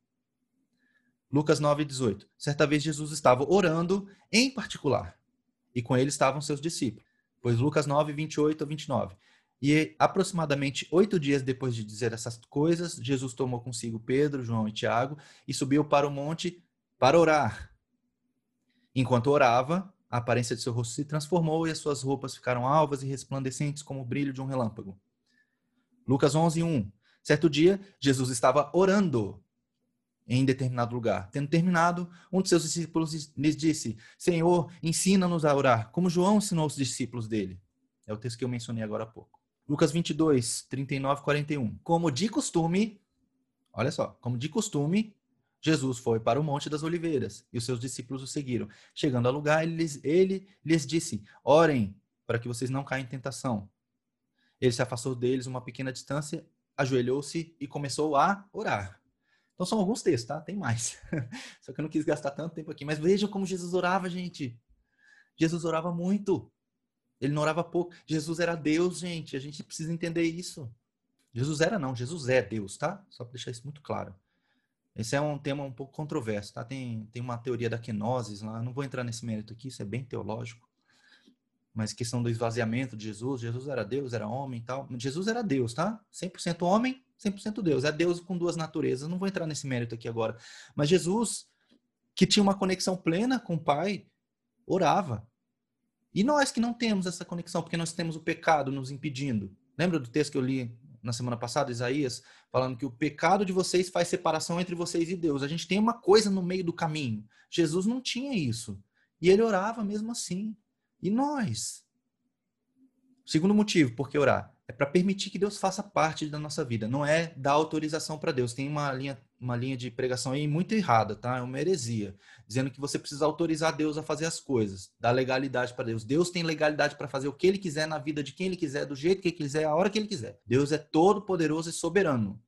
[SPEAKER 1] Lucas 9,18. Certa vez Jesus estava orando em particular. E com ele estavam seus discípulos. Pois Lucas 9, 28 a 29. E aproximadamente oito dias depois de dizer essas coisas, Jesus tomou consigo Pedro, João e Tiago e subiu para o monte para orar. Enquanto orava, a aparência de seu rosto se transformou e as suas roupas ficaram alvas e resplandecentes como o brilho de um relâmpago. Lucas 11, 1. Certo dia, Jesus estava orando em determinado lugar. Tendo terminado, um de seus discípulos lhes disse: Senhor, ensina-nos a orar, como João ensinou os discípulos dele. É o texto que eu mencionei agora há pouco. Lucas 22, 39 41. Como de costume, olha só, como de costume, Jesus foi para o Monte das Oliveiras e os seus discípulos o seguiram. Chegando ao lugar, ele lhes, ele lhes disse: Orem para que vocês não caiam em tentação. Ele se afastou deles uma pequena distância, ajoelhou-se e começou a orar. Então são alguns textos, tá? Tem mais. *laughs* Só que eu não quis gastar tanto tempo aqui. Mas vejam como Jesus orava, gente. Jesus orava muito. Ele não orava pouco. Jesus era Deus, gente. A gente precisa entender isso. Jesus era não, Jesus é Deus, tá? Só para deixar isso muito claro. Esse é um tema um pouco controverso, tá? Tem, tem uma teoria da kenosis lá, não vou entrar nesse mérito aqui, isso é bem teológico. Mas questão do esvaziamento de Jesus, Jesus era Deus, era homem e tal. Jesus era Deus, tá? 100% homem, 100% Deus. É Deus com duas naturezas, não vou entrar nesse mérito aqui agora. Mas Jesus, que tinha uma conexão plena com o Pai, orava. E nós que não temos essa conexão, porque nós temos o pecado nos impedindo. Lembra do texto que eu li na semana passada, Isaías, falando que o pecado de vocês faz separação entre vocês e Deus. A gente tem uma coisa no meio do caminho. Jesus não tinha isso. E ele orava mesmo assim. E nós? Segundo motivo, por que orar? É para permitir que Deus faça parte da nossa vida. Não é dar autorização para Deus. Tem uma linha uma linha de pregação aí muito errada, tá? É uma heresia, dizendo que você precisa autorizar Deus a fazer as coisas, dar legalidade para Deus. Deus tem legalidade para fazer o que ele quiser na vida de quem ele quiser, do jeito que ele quiser, a hora que ele quiser. Deus é todo poderoso e soberano.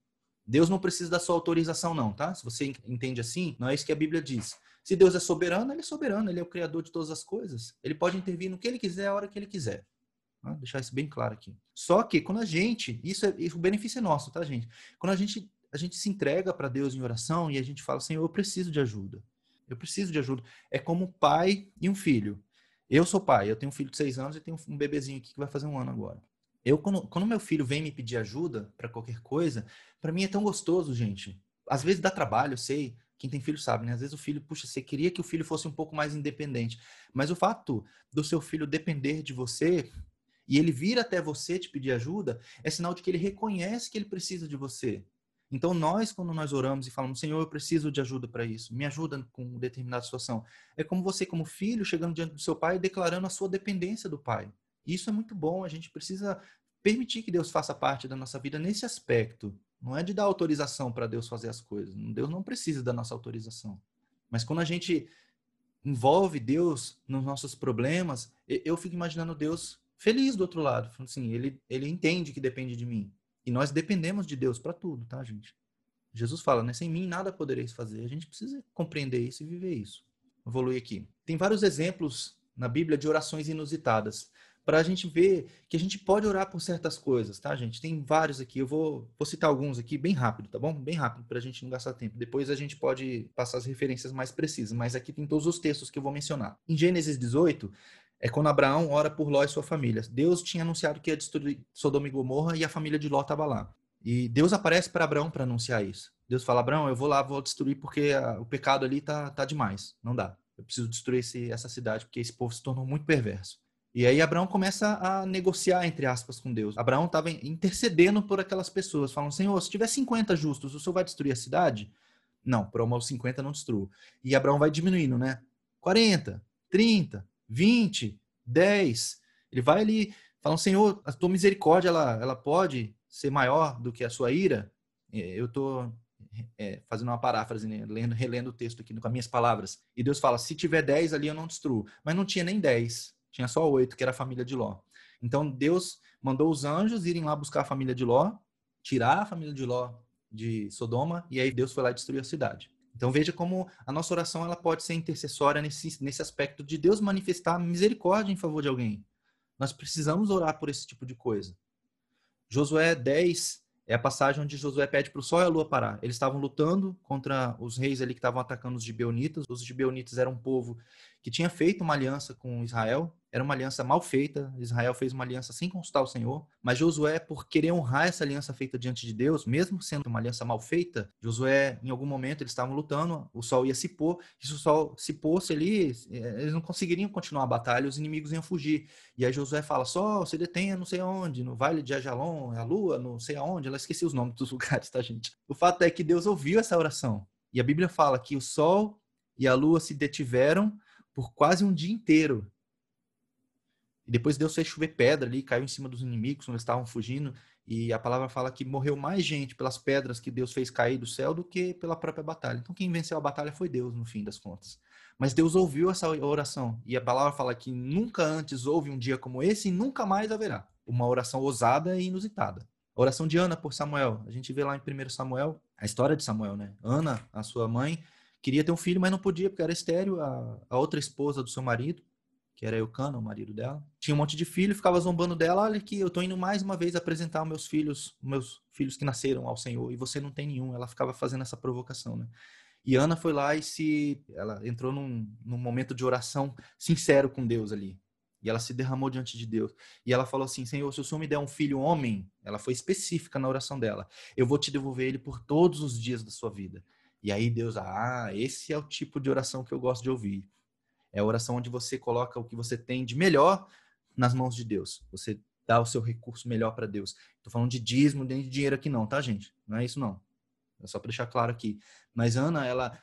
[SPEAKER 1] Deus não precisa da sua autorização não, tá? Se você entende assim, não é isso que a Bíblia diz. Se Deus é soberano, ele é soberano, ele é o criador de todas as coisas. Ele pode intervir no que ele quiser, a hora que ele quiser. Vou deixar isso bem claro aqui. Só que quando a gente, isso é, o benefício é nosso, tá, gente? Quando a gente a gente se entrega para Deus em oração e a gente fala, Senhor, eu preciso de ajuda. Eu preciso de ajuda. É como um pai e um filho. Eu sou pai, eu tenho um filho de seis anos e tenho um bebezinho aqui que vai fazer um ano agora. Eu, quando, quando meu filho vem me pedir ajuda para qualquer coisa, para mim é tão gostoso, gente. Às vezes dá trabalho, eu sei. Quem tem filho sabe, né? Às vezes o filho, puxa, você queria que o filho fosse um pouco mais independente. Mas o fato do seu filho depender de você e ele vir até você te pedir ajuda, é sinal de que ele reconhece que ele precisa de você. Então, nós, quando nós oramos e falamos, Senhor, eu preciso de ajuda para isso, me ajuda com determinada situação, é como você, como filho, chegando diante do seu pai e declarando a sua dependência do pai. Isso é muito bom, a gente precisa permitir que Deus faça parte da nossa vida nesse aspecto. Não é de dar autorização para Deus fazer as coisas. Deus não precisa da nossa autorização. Mas quando a gente envolve Deus nos nossos problemas, eu fico imaginando Deus feliz do outro lado. Assim, ele, ele entende que depende de mim. E nós dependemos de Deus para tudo, tá, gente? Jesus fala, né? Sem mim nada podereis fazer. A gente precisa compreender isso e viver isso. Evoluir aqui. Tem vários exemplos na Bíblia de orações inusitadas para a gente ver que a gente pode orar por certas coisas, tá, gente? Tem vários aqui, eu vou, vou citar alguns aqui bem rápido, tá bom? Bem rápido, para a gente não gastar tempo. Depois a gente pode passar as referências mais precisas, mas aqui tem todos os textos que eu vou mencionar. Em Gênesis 18, é quando Abraão ora por Ló e sua família. Deus tinha anunciado que ia destruir Sodoma e Gomorra e a família de Ló estava lá. E Deus aparece para Abraão para anunciar isso. Deus fala: Abraão, eu vou lá, vou destruir porque a, o pecado ali tá, tá demais. Não dá. Eu preciso destruir esse, essa cidade porque esse povo se tornou muito perverso. E aí Abraão começa a negociar, entre aspas, com Deus. Abraão estava intercedendo por aquelas pessoas, falando, Senhor, se tiver 50 justos, o Senhor vai destruir a cidade? Não, por amor 50 não destruo. E Abraão vai diminuindo, né? 40, 30, 20, 10. Ele vai ali falando, Senhor, a tua misericórdia, ela, ela pode ser maior do que a sua ira? É, eu estou é, fazendo uma paráfrase, né? Lendo, relendo o texto aqui com as minhas palavras. E Deus fala, se tiver 10 ali, eu não destruo. Mas não tinha nem 10 tinha só oito, que era a família de Ló. Então Deus mandou os anjos irem lá buscar a família de Ló, tirar a família de Ló de Sodoma, e aí Deus foi lá destruir a cidade. Então veja como a nossa oração ela pode ser intercessória nesse, nesse aspecto de Deus manifestar misericórdia em favor de alguém. Nós precisamos orar por esse tipo de coisa. Josué 10 é a passagem onde Josué pede para o sol e a lua parar. Eles estavam lutando contra os reis ali que estavam atacando os gibeonitas. Os gibeonitas eram um povo que tinha feito uma aliança com Israel, era uma aliança mal feita. Israel fez uma aliança sem consultar o Senhor, mas Josué, por querer honrar essa aliança feita diante de Deus, mesmo sendo uma aliança mal feita, Josué, em algum momento, eles estavam lutando, o sol ia se pôr, e se o sol se pôsse ali, eh, eles não conseguiriam continuar a batalha, os inimigos iam fugir. E aí Josué fala: Sol, se detenha não sei onde, no vale de Ajalon, a lua, não sei aonde. Ela esqueci os nomes dos *laughs* lugares, tá, gente? O fato é que Deus ouviu essa oração. E a Bíblia fala que o sol e a lua se detiveram por quase um dia inteiro. E depois Deus fez chover pedra ali, caiu em cima dos inimigos quando eles estavam fugindo. E a palavra fala que morreu mais gente pelas pedras que Deus fez cair do céu do que pela própria batalha. Então quem venceu a batalha foi Deus, no fim das contas. Mas Deus ouviu essa oração. E a palavra fala que nunca antes houve um dia como esse e nunca mais haverá. Uma oração ousada e inusitada. A oração de Ana por Samuel. A gente vê lá em 1 Samuel, a história de Samuel, né? Ana, a sua mãe, queria ter um filho, mas não podia porque era estéreo. A, a outra esposa do seu marido, que era Eucana, o marido dela, tinha um monte de filho, ficava zombando dela. Olha aqui, eu tô indo mais uma vez apresentar meus filhos, meus filhos que nasceram ao Senhor, e você não tem nenhum. Ela ficava fazendo essa provocação, né? E Ana foi lá e se. Ela entrou num, num momento de oração sincero com Deus ali. E ela se derramou diante de Deus. E ela falou assim: Senhor, se o Senhor me der um filho homem, ela foi específica na oração dela, eu vou te devolver ele por todos os dias da sua vida. E aí Deus, ah, esse é o tipo de oração que eu gosto de ouvir. É a oração onde você coloca o que você tem de melhor nas mãos de Deus. Você dá o seu recurso melhor para Deus. Estou falando de dízimo, nem de dinheiro aqui não, tá, gente? Não é isso não. É só para deixar claro aqui. Mas Ana, ela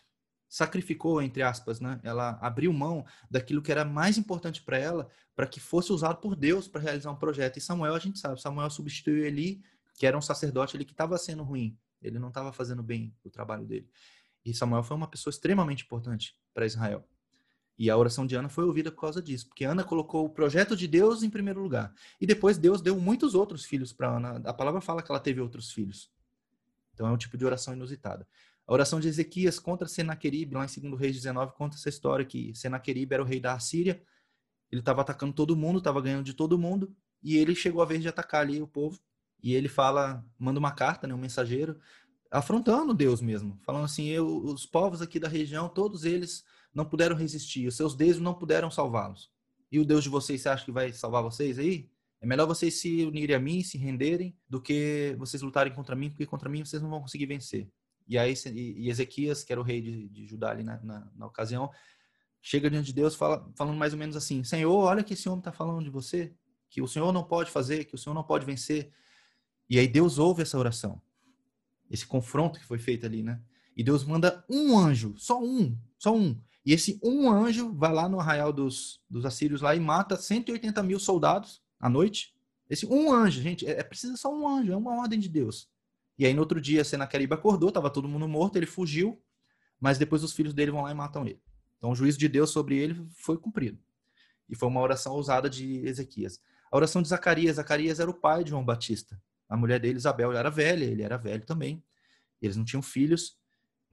[SPEAKER 1] sacrificou, entre aspas, né? Ela abriu mão daquilo que era mais importante para ela, para que fosse usado por Deus para realizar um projeto. E Samuel, a gente sabe, Samuel substituiu Eli, que era um sacerdote ali que estava sendo ruim. Ele não estava fazendo bem o trabalho dele. E Samuel foi uma pessoa extremamente importante para Israel. E a oração de Ana foi ouvida por causa disso, porque Ana colocou o projeto de Deus em primeiro lugar. E depois Deus deu muitos outros filhos para Ana. A palavra fala que ela teve outros filhos. Então é um tipo de oração inusitada. A oração de Ezequias contra Senaqueribe, lá em 2 Reis 19, conta essa história que Senaqueribe era o rei da Assíria. Ele estava atacando todo mundo, estava ganhando de todo mundo, e ele chegou a vez de atacar ali o povo. E ele fala, manda uma carta, né, um mensageiro, afrontando Deus mesmo, falando assim: eu, os povos aqui da região, todos eles não puderam resistir, os seus deuses não puderam salvá-los. E o Deus de vocês, você acha que vai salvar vocês aí? É melhor vocês se unirem a mim, se renderem, do que vocês lutarem contra mim, porque contra mim vocês não vão conseguir vencer. E aí e Ezequias, que era o rei de, de Judá ali na, na, na, ocasião, chega diante de Deus fala, falando mais ou menos assim: Senhor, olha que esse homem está falando de você, que o Senhor não pode fazer, que o Senhor não pode vencer. E aí Deus ouve essa oração, esse confronto que foi feito ali, né? E Deus manda um anjo, só um, só um. E esse um anjo vai lá no arraial dos, dos assírios lá e mata 180 mil soldados à noite. Esse um anjo, gente, é, é precisa só um anjo, é uma ordem de Deus. E aí no outro dia Senaqueribe acordou, estava todo mundo morto, ele fugiu, mas depois os filhos dele vão lá e matam ele. Então o juízo de Deus sobre ele foi cumprido. E foi uma oração ousada de Ezequias. A oração de Zacarias, Zacarias era o pai de João Batista. A mulher dele, Isabel, era velha, ele era velho também. Eles não tinham filhos,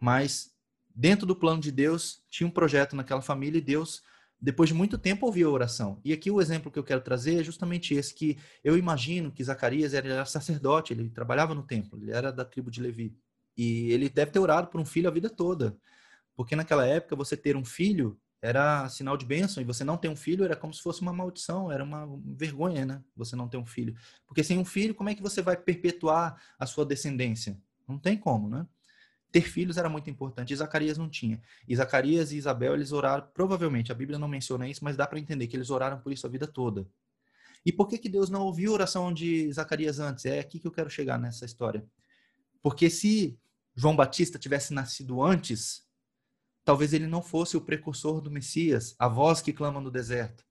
[SPEAKER 1] mas dentro do plano de Deus tinha um projeto naquela família e Deus depois de muito tempo ouviu a oração. E aqui o exemplo que eu quero trazer é justamente esse que eu imagino que Zacarias era, sacerdote, ele trabalhava no templo, ele era da tribo de Levi. E ele deve ter orado por um filho a vida toda. Porque naquela época você ter um filho era sinal de bênção e você não ter um filho era como se fosse uma maldição, era uma vergonha, né? Você não ter um filho. Porque sem um filho, como é que você vai perpetuar a sua descendência? Não tem como, né? Ter filhos era muito importante. E Zacarias não tinha. E Zacarias e Isabel, eles oraram, provavelmente, a Bíblia não menciona isso, mas dá para entender que eles oraram por isso a vida toda. E por que, que Deus não ouviu a oração de Zacarias antes? É aqui que eu quero chegar nessa história. Porque se João Batista tivesse nascido antes, talvez ele não fosse o precursor do Messias, a voz que clama no deserto.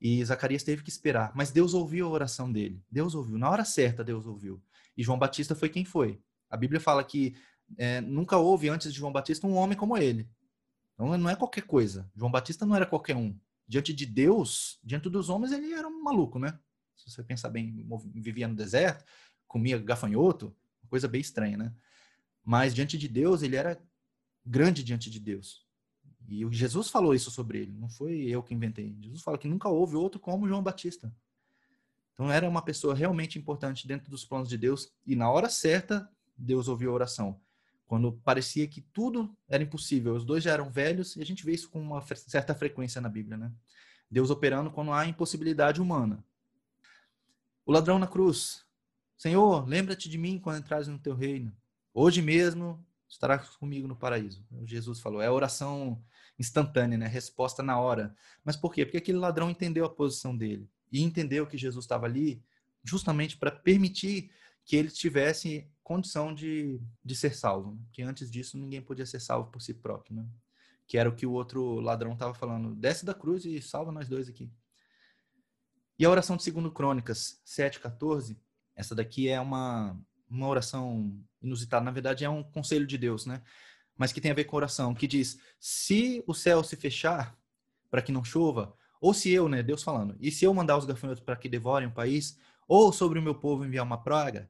[SPEAKER 1] E Zacarias teve que esperar. Mas Deus ouviu a oração dele. Deus ouviu. Na hora certa, Deus ouviu. E João Batista foi quem foi. A Bíblia fala que é, nunca houve antes de João Batista um homem como ele. Então não é qualquer coisa. João Batista não era qualquer um. Diante de Deus, diante dos homens, ele era um maluco, né? Se você pensar bem, vivia no deserto, comia gafanhoto, coisa bem estranha, né? Mas diante de Deus, ele era grande diante de Deus. E Jesus falou isso sobre ele, não foi eu que inventei. Jesus fala que nunca houve outro como João Batista. Então era uma pessoa realmente importante dentro dos planos de Deus e na hora certa Deus ouviu a oração. Quando parecia que tudo era impossível, os dois já eram velhos, e a gente vê isso com uma certa frequência na Bíblia, né? Deus operando quando há impossibilidade humana. O ladrão na cruz. Senhor, lembra-te de mim quando entrares no teu reino. Hoje mesmo estarás comigo no paraíso. Jesus falou. É a oração instantânea, né? Resposta na hora. Mas por quê? Porque aquele ladrão entendeu a posição dele e entendeu que Jesus estava ali justamente para permitir que ele tivesse condição de, de ser salvo. Né? Que antes disso ninguém podia ser salvo por si próprio. Né? Que era o que o outro ladrão estava falando. Desce da cruz e salva nós dois aqui. E a oração de 2 Crônicas 7,14, essa daqui é uma, uma oração inusitada. Na verdade, é um conselho de Deus, né? Mas que tem a ver com oração, que diz: se o céu se fechar para que não chova, ou se eu, né, Deus falando, e se eu mandar os gafanhotos para que devorem o país, ou sobre o meu povo enviar uma praga,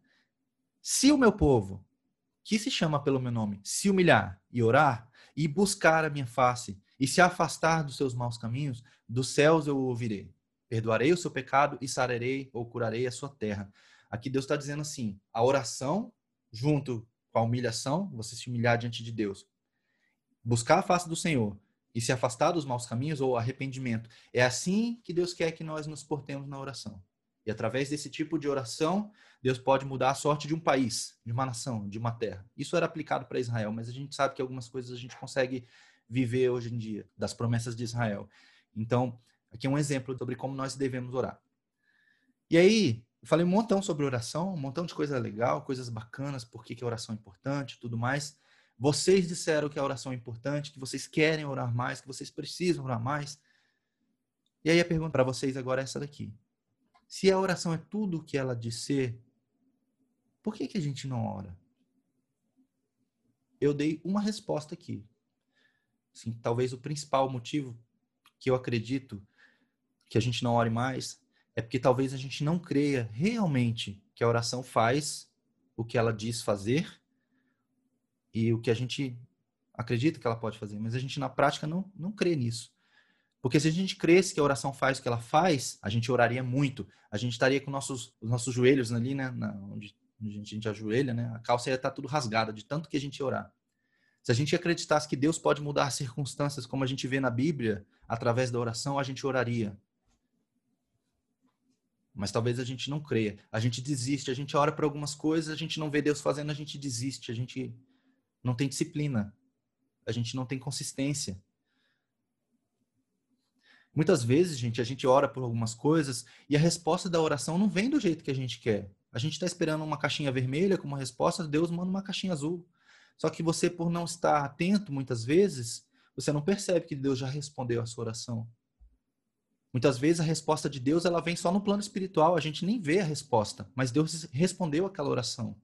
[SPEAKER 1] se o meu povo, que se chama pelo meu nome, se humilhar e orar, e buscar a minha face, e se afastar dos seus maus caminhos, dos céus eu o ouvirei. Perdoarei o seu pecado e sararei ou curarei a sua terra. Aqui Deus está dizendo assim: a oração, junto com a humilhação, você se humilhar diante de Deus, buscar a face do Senhor e se afastar dos maus caminhos ou arrependimento. É assim que Deus quer que nós nos portemos na oração. E através desse tipo de oração, Deus pode mudar a sorte de um país, de uma nação, de uma terra. Isso era aplicado para Israel, mas a gente sabe que algumas coisas a gente consegue viver hoje em dia, das promessas de Israel. Então, aqui é um exemplo sobre como nós devemos orar. E aí, eu falei um montão sobre oração, um montão de coisa legal, coisas bacanas, por que a oração é importante tudo mais. Vocês disseram que a oração é importante, que vocês querem orar mais, que vocês precisam orar mais. E aí a pergunta para vocês agora é essa daqui. Se a oração é tudo o que ela diz ser, por que, que a gente não ora? Eu dei uma resposta aqui. Assim, talvez o principal motivo que eu acredito que a gente não ore mais é porque talvez a gente não creia realmente que a oração faz o que ela diz fazer e o que a gente acredita que ela pode fazer, mas a gente na prática não, não crê nisso. Porque se a gente cresce que a oração faz o que ela faz, a gente oraria muito. A gente estaria com nossos, os nossos joelhos ali, né? Na, onde a gente, a gente ajoelha, né? A calça ia estar tudo rasgada de tanto que a gente ia orar. Se a gente acreditasse que Deus pode mudar as circunstâncias como a gente vê na Bíblia, através da oração, a gente oraria. mas talvez a gente não creia. A gente desiste, a gente ora para algumas coisas, a gente não vê Deus fazendo, a gente desiste, a gente não tem disciplina, a gente não tem consistência. Muitas vezes, gente, a gente ora por algumas coisas e a resposta da oração não vem do jeito que a gente quer. A gente está esperando uma caixinha vermelha como resposta, Deus manda uma caixinha azul. Só que você, por não estar atento, muitas vezes, você não percebe que Deus já respondeu a sua oração. Muitas vezes a resposta de Deus ela vem só no plano espiritual, a gente nem vê a resposta, mas Deus respondeu aquela oração.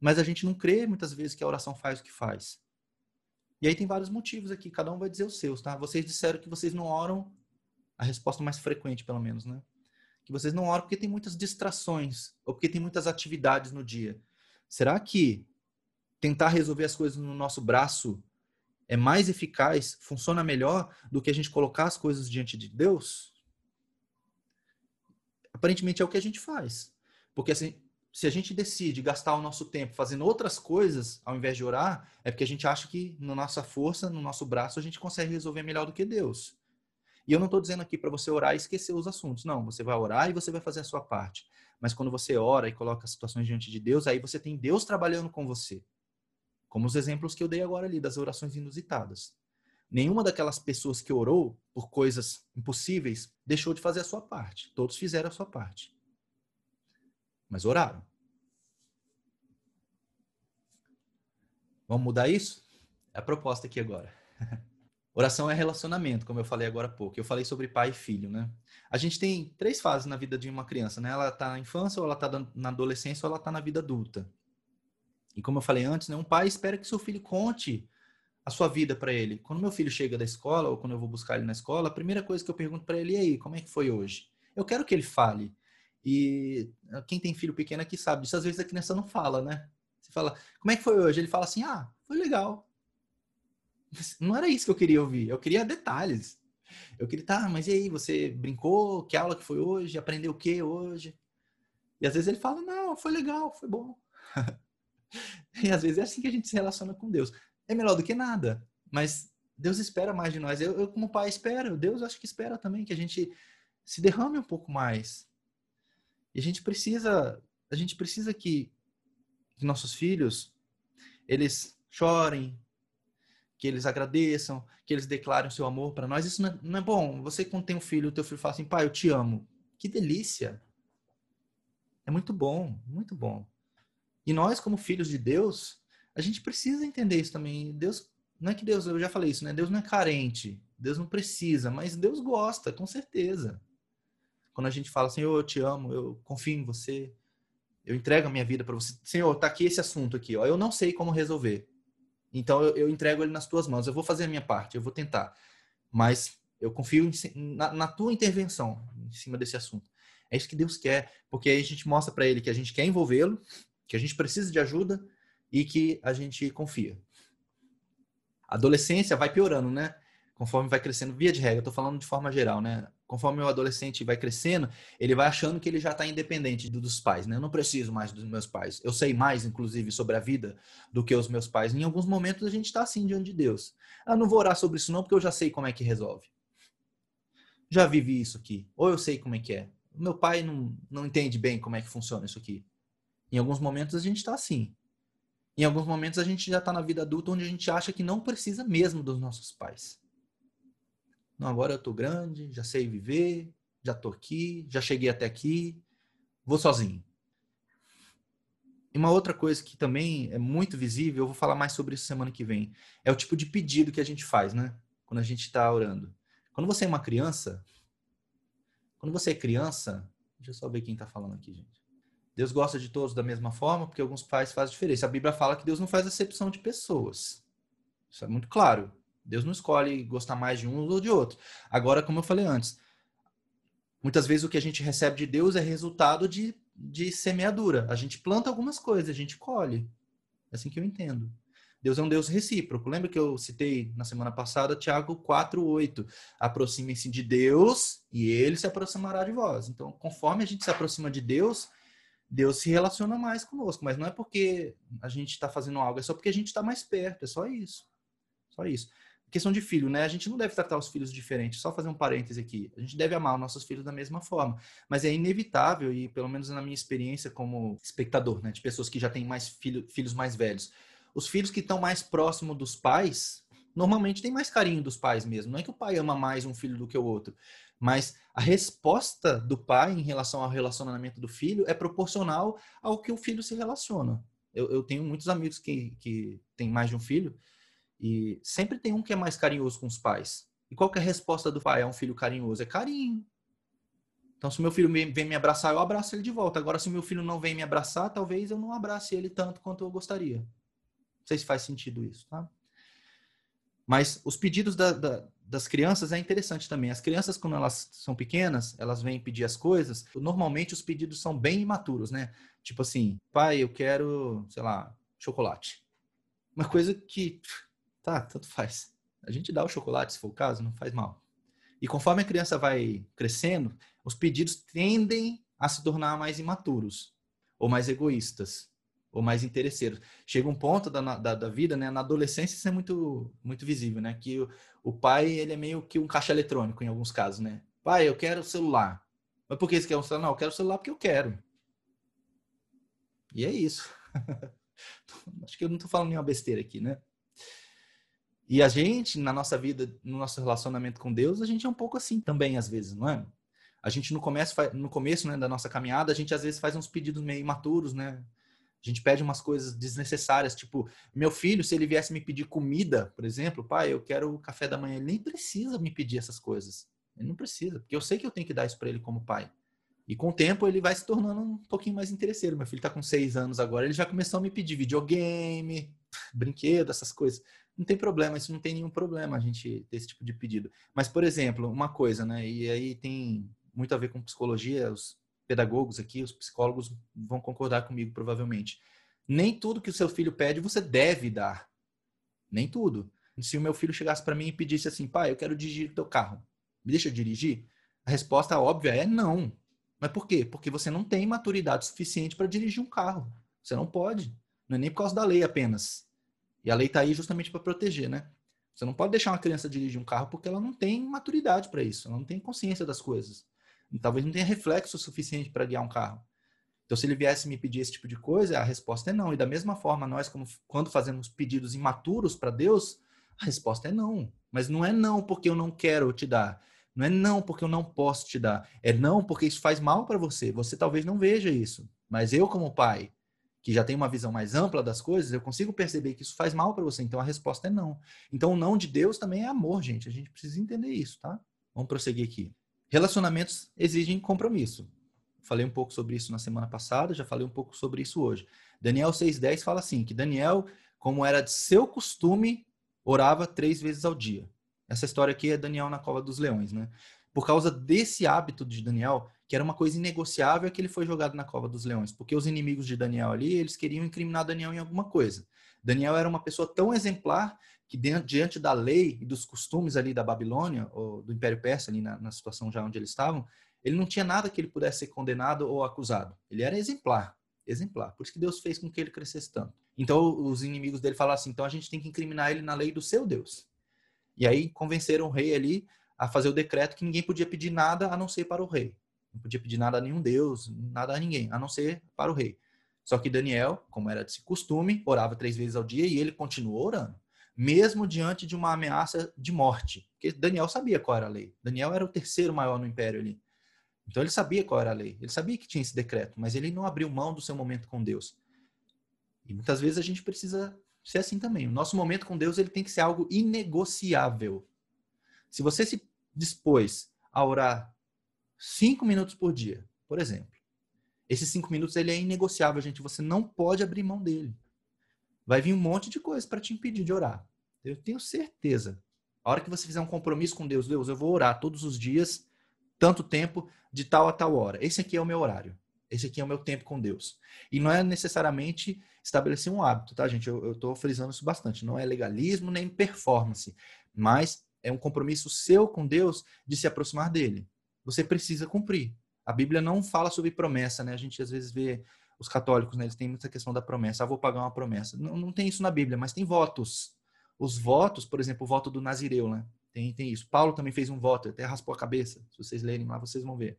[SPEAKER 1] Mas a gente não crê muitas vezes que a oração faz o que faz. E aí tem vários motivos aqui, cada um vai dizer os seus, tá? Vocês disseram que vocês não oram, a resposta mais frequente, pelo menos, né? Que vocês não oram porque tem muitas distrações, ou porque tem muitas atividades no dia. Será que tentar resolver as coisas no nosso braço é mais eficaz, funciona melhor do que a gente colocar as coisas diante de Deus? aparentemente é o que a gente faz. Porque assim, se a gente decide gastar o nosso tempo fazendo outras coisas ao invés de orar, é porque a gente acha que na nossa força, no nosso braço, a gente consegue resolver melhor do que Deus. E eu não estou dizendo aqui para você orar e esquecer os assuntos. Não, você vai orar e você vai fazer a sua parte. Mas quando você ora e coloca as situações diante de Deus, aí você tem Deus trabalhando com você. Como os exemplos que eu dei agora ali, das orações inusitadas. Nenhuma daquelas pessoas que orou por coisas impossíveis deixou de fazer a sua parte. Todos fizeram a sua parte. Mas oraram. Vamos mudar isso? É a proposta aqui agora. *laughs* Oração é relacionamento, como eu falei agora há pouco. Eu falei sobre pai e filho, né? A gente tem três fases na vida de uma criança, né? Ela está na infância, ou ela está na adolescência, ou ela está na vida adulta. E como eu falei antes, né? um pai espera que seu filho conte a sua vida para ele. Quando meu filho chega da escola ou quando eu vou buscar ele na escola, a primeira coisa que eu pergunto para ele é aí, como é que foi hoje? Eu quero que ele fale. E ah, quem tem filho pequeno aqui sabe disso, às vezes a criança não fala, né? Você fala, como é que foi hoje? Ele fala assim, ah, foi legal. Não era isso que eu queria ouvir, eu queria detalhes. Eu queria, tá, mas e aí, você brincou? Que aula que foi hoje? Aprendeu o que hoje? E às vezes ele fala, não, foi legal, foi bom. *laughs* e às vezes é assim que a gente se relaciona com Deus é melhor do que nada. Mas Deus espera mais de nós. Eu, eu como pai, espero. Deus acho que espera também que a gente se derrame um pouco mais. E a gente precisa, a gente precisa que, que nossos filhos, eles chorem, que eles agradeçam, que eles declarem o seu amor para nós. Isso não é, não é, bom. Você quando tem um filho, o teu filho fala assim, pai, eu te amo. Que delícia. É muito bom, muito bom. E nós, como filhos de Deus, a gente precisa entender isso também. Deus, não é que Deus, eu já falei isso, né? Deus não é carente, Deus não precisa, mas Deus gosta, com certeza. Quando a gente fala, Senhor, eu te amo, eu confio em você, eu entrego a minha vida para você. Senhor, tá aqui esse assunto aqui, ó. Eu não sei como resolver. Então eu, eu, entrego ele nas tuas mãos. Eu vou fazer a minha parte, eu vou tentar. Mas eu confio em, na, na, tua intervenção em cima desse assunto. É isso que Deus quer, porque aí a gente mostra para ele que a gente quer envolvê-lo, que a gente precisa de ajuda, e que a gente confia. A adolescência vai piorando, né? Conforme vai crescendo, via de regra, eu tô falando de forma geral, né? Conforme o adolescente vai crescendo, ele vai achando que ele já está independente dos pais, né? Eu não preciso mais dos meus pais. Eu sei mais, inclusive, sobre a vida do que os meus pais. Em alguns momentos a gente está assim diante de Deus. Eu não vou orar sobre isso não, porque eu já sei como é que resolve. Já vivi isso aqui. Ou eu sei como é que é. Meu pai não, não entende bem como é que funciona isso aqui. Em alguns momentos a gente está assim. Em alguns momentos a gente já está na vida adulta onde a gente acha que não precisa mesmo dos nossos pais. Não, agora eu estou grande, já sei viver, já estou aqui, já cheguei até aqui, vou sozinho. E uma outra coisa que também é muito visível, eu vou falar mais sobre isso semana que vem, é o tipo de pedido que a gente faz, né? Quando a gente está orando. Quando você é uma criança, quando você é criança, deixa eu só ver quem está falando aqui, gente. Deus gosta de todos da mesma forma, porque alguns pais fazem diferença. A Bíblia fala que Deus não faz acepção de pessoas. Isso é muito claro. Deus não escolhe gostar mais de um ou de outro. Agora, como eu falei antes, muitas vezes o que a gente recebe de Deus é resultado de, de semeadura. A gente planta algumas coisas, a gente colhe. É assim que eu entendo. Deus é um Deus recíproco. Lembra que eu citei na semana passada Tiago 4:8. Aproximem-se de Deus e ele se aproximará de vós. Então, conforme a gente se aproxima de Deus, Deus se relaciona mais conosco, mas não é porque a gente está fazendo algo, é só porque a gente está mais perto, é só isso. Só isso. Questão de filho, né? A gente não deve tratar os filhos diferentes. Só fazer um parêntese aqui. A gente deve amar os nossos filhos da mesma forma. Mas é inevitável, e pelo menos na minha experiência como espectador, né? De pessoas que já têm mais filho, filhos mais velhos. Os filhos que estão mais próximos dos pais, normalmente têm mais carinho dos pais mesmo. Não é que o pai ama mais um filho do que o outro. Mas a resposta do pai em relação ao relacionamento do filho é proporcional ao que o filho se relaciona. Eu, eu tenho muitos amigos que, que têm mais de um filho e sempre tem um que é mais carinhoso com os pais. E qual é a resposta do pai a um filho carinhoso? É carinho. Então, se meu filho vem me abraçar, eu abraço ele de volta. Agora, se meu filho não vem me abraçar, talvez eu não abrace ele tanto quanto eu gostaria. Não sei se faz sentido isso, tá? Mas os pedidos da, da, das crianças é interessante também. As crianças, quando elas são pequenas, elas vêm pedir as coisas. Normalmente, os pedidos são bem imaturos, né? Tipo assim, pai, eu quero, sei lá, chocolate. Uma coisa que Tá, tanto faz. A gente dá o chocolate, se for o caso, não faz mal. E conforme a criança vai crescendo, os pedidos tendem a se tornar mais imaturos, ou mais egoístas, ou mais interesseiros. Chega um ponto da, da, da vida, né? Na adolescência isso é muito, muito visível, né? Que o, o pai, ele é meio que um caixa eletrônico em alguns casos, né? Pai, eu quero celular. Mas por que você quer um celular? Não, eu quero celular porque eu quero. E é isso. *laughs* Acho que eu não estou falando nenhuma besteira aqui, né? E a gente, na nossa vida, no nosso relacionamento com Deus, a gente é um pouco assim também, às vezes, não é? A gente no começo, no começo né, da nossa caminhada, a gente às vezes faz uns pedidos meio imaturos, né? A gente pede umas coisas desnecessárias, tipo, meu filho, se ele viesse me pedir comida, por exemplo, pai, eu quero o café da manhã, ele nem precisa me pedir essas coisas. Ele não precisa, porque eu sei que eu tenho que dar isso para ele como pai. E com o tempo ele vai se tornando um pouquinho mais interesseiro. Meu filho está com seis anos agora, ele já começou a me pedir videogame, *laughs* brinquedo, essas coisas não tem problema, isso não tem nenhum problema a gente ter esse tipo de pedido. Mas, por exemplo, uma coisa, né? E aí tem muito a ver com psicologia, os pedagogos aqui, os psicólogos vão concordar comigo provavelmente. Nem tudo que o seu filho pede você deve dar. Nem tudo. Se o meu filho chegasse para mim e pedisse assim, pai, eu quero dirigir o teu carro, me deixa dirigir? A resposta óbvia é não. Mas por quê? Porque você não tem maturidade suficiente para dirigir um carro. Você não pode. Não é nem por causa da lei apenas. E a lei está aí justamente para proteger, né? Você não pode deixar uma criança dirigir um carro porque ela não tem maturidade para isso, ela não tem consciência das coisas. Talvez não tenha reflexo suficiente para guiar um carro. Então, se ele viesse me pedir esse tipo de coisa, a resposta é não. E da mesma forma, nós, como, quando fazemos pedidos imaturos para Deus, a resposta é não. Mas não é não porque eu não quero te dar. Não é não porque eu não posso te dar. É não porque isso faz mal para você. Você talvez não veja isso. Mas eu, como pai, que já tem uma visão mais ampla das coisas, eu consigo perceber que isso faz mal para você. Então a resposta é não. Então o não de Deus também é amor, gente. A gente precisa entender isso, tá? Vamos prosseguir aqui. Relacionamentos exigem compromisso. Falei um pouco sobre isso na semana passada, já falei um pouco sobre isso hoje. Daniel 6,10 fala assim: que Daniel, como era de seu costume, orava três vezes ao dia. Essa história aqui é Daniel na cova dos leões, né? Por causa desse hábito de Daniel, que era uma coisa inegociável, é que ele foi jogado na cova dos leões, porque os inimigos de Daniel ali, eles queriam incriminar Daniel em alguma coisa. Daniel era uma pessoa tão exemplar que diante da lei e dos costumes ali da Babilônia, ou do Império Persa, ali na, na situação já onde eles estavam, ele não tinha nada que ele pudesse ser condenado ou acusado. Ele era exemplar, exemplar. Por isso que Deus fez com que ele crescesse tanto. Então os inimigos dele falaram assim, então a gente tem que incriminar ele na lei do seu Deus. E aí convenceram o rei ali a fazer o decreto que ninguém podia pedir nada a não ser para o rei. Não podia pedir nada a nenhum deus, nada a ninguém, a não ser para o rei. Só que Daniel, como era de costume, orava três vezes ao dia e ele continuou orando, mesmo diante de uma ameaça de morte. Porque Daniel sabia qual era a lei. Daniel era o terceiro maior no império ali. Então ele sabia qual era a lei. Ele sabia que tinha esse decreto, mas ele não abriu mão do seu momento com Deus. E muitas vezes a gente precisa ser assim também. O nosso momento com Deus ele tem que ser algo inegociável. Se você se dispôs a orar cinco minutos por dia, por exemplo. Esses cinco minutos ele é inegociável, gente. Você não pode abrir mão dele. Vai vir um monte de coisa para te impedir de orar. Eu tenho certeza. A hora que você fizer um compromisso com Deus, Deus, eu vou orar todos os dias, tanto tempo, de tal a tal hora. Esse aqui é o meu horário. Esse aqui é o meu tempo com Deus. E não é necessariamente estabelecer um hábito, tá, gente? Eu estou frisando isso bastante. Não é legalismo nem performance, mas é um compromisso seu com Deus de se aproximar dele você precisa cumprir. A Bíblia não fala sobre promessa, né? A gente às vezes vê os católicos, né? Eles têm muita questão da promessa. Ah, vou pagar uma promessa. Não, não tem isso na Bíblia, mas tem votos. os votos, por exemplo, o voto do Nazireu, né? Tem, tem isso. Paulo também fez um voto, até raspou a cabeça. Se vocês lerem lá, vocês vão ver.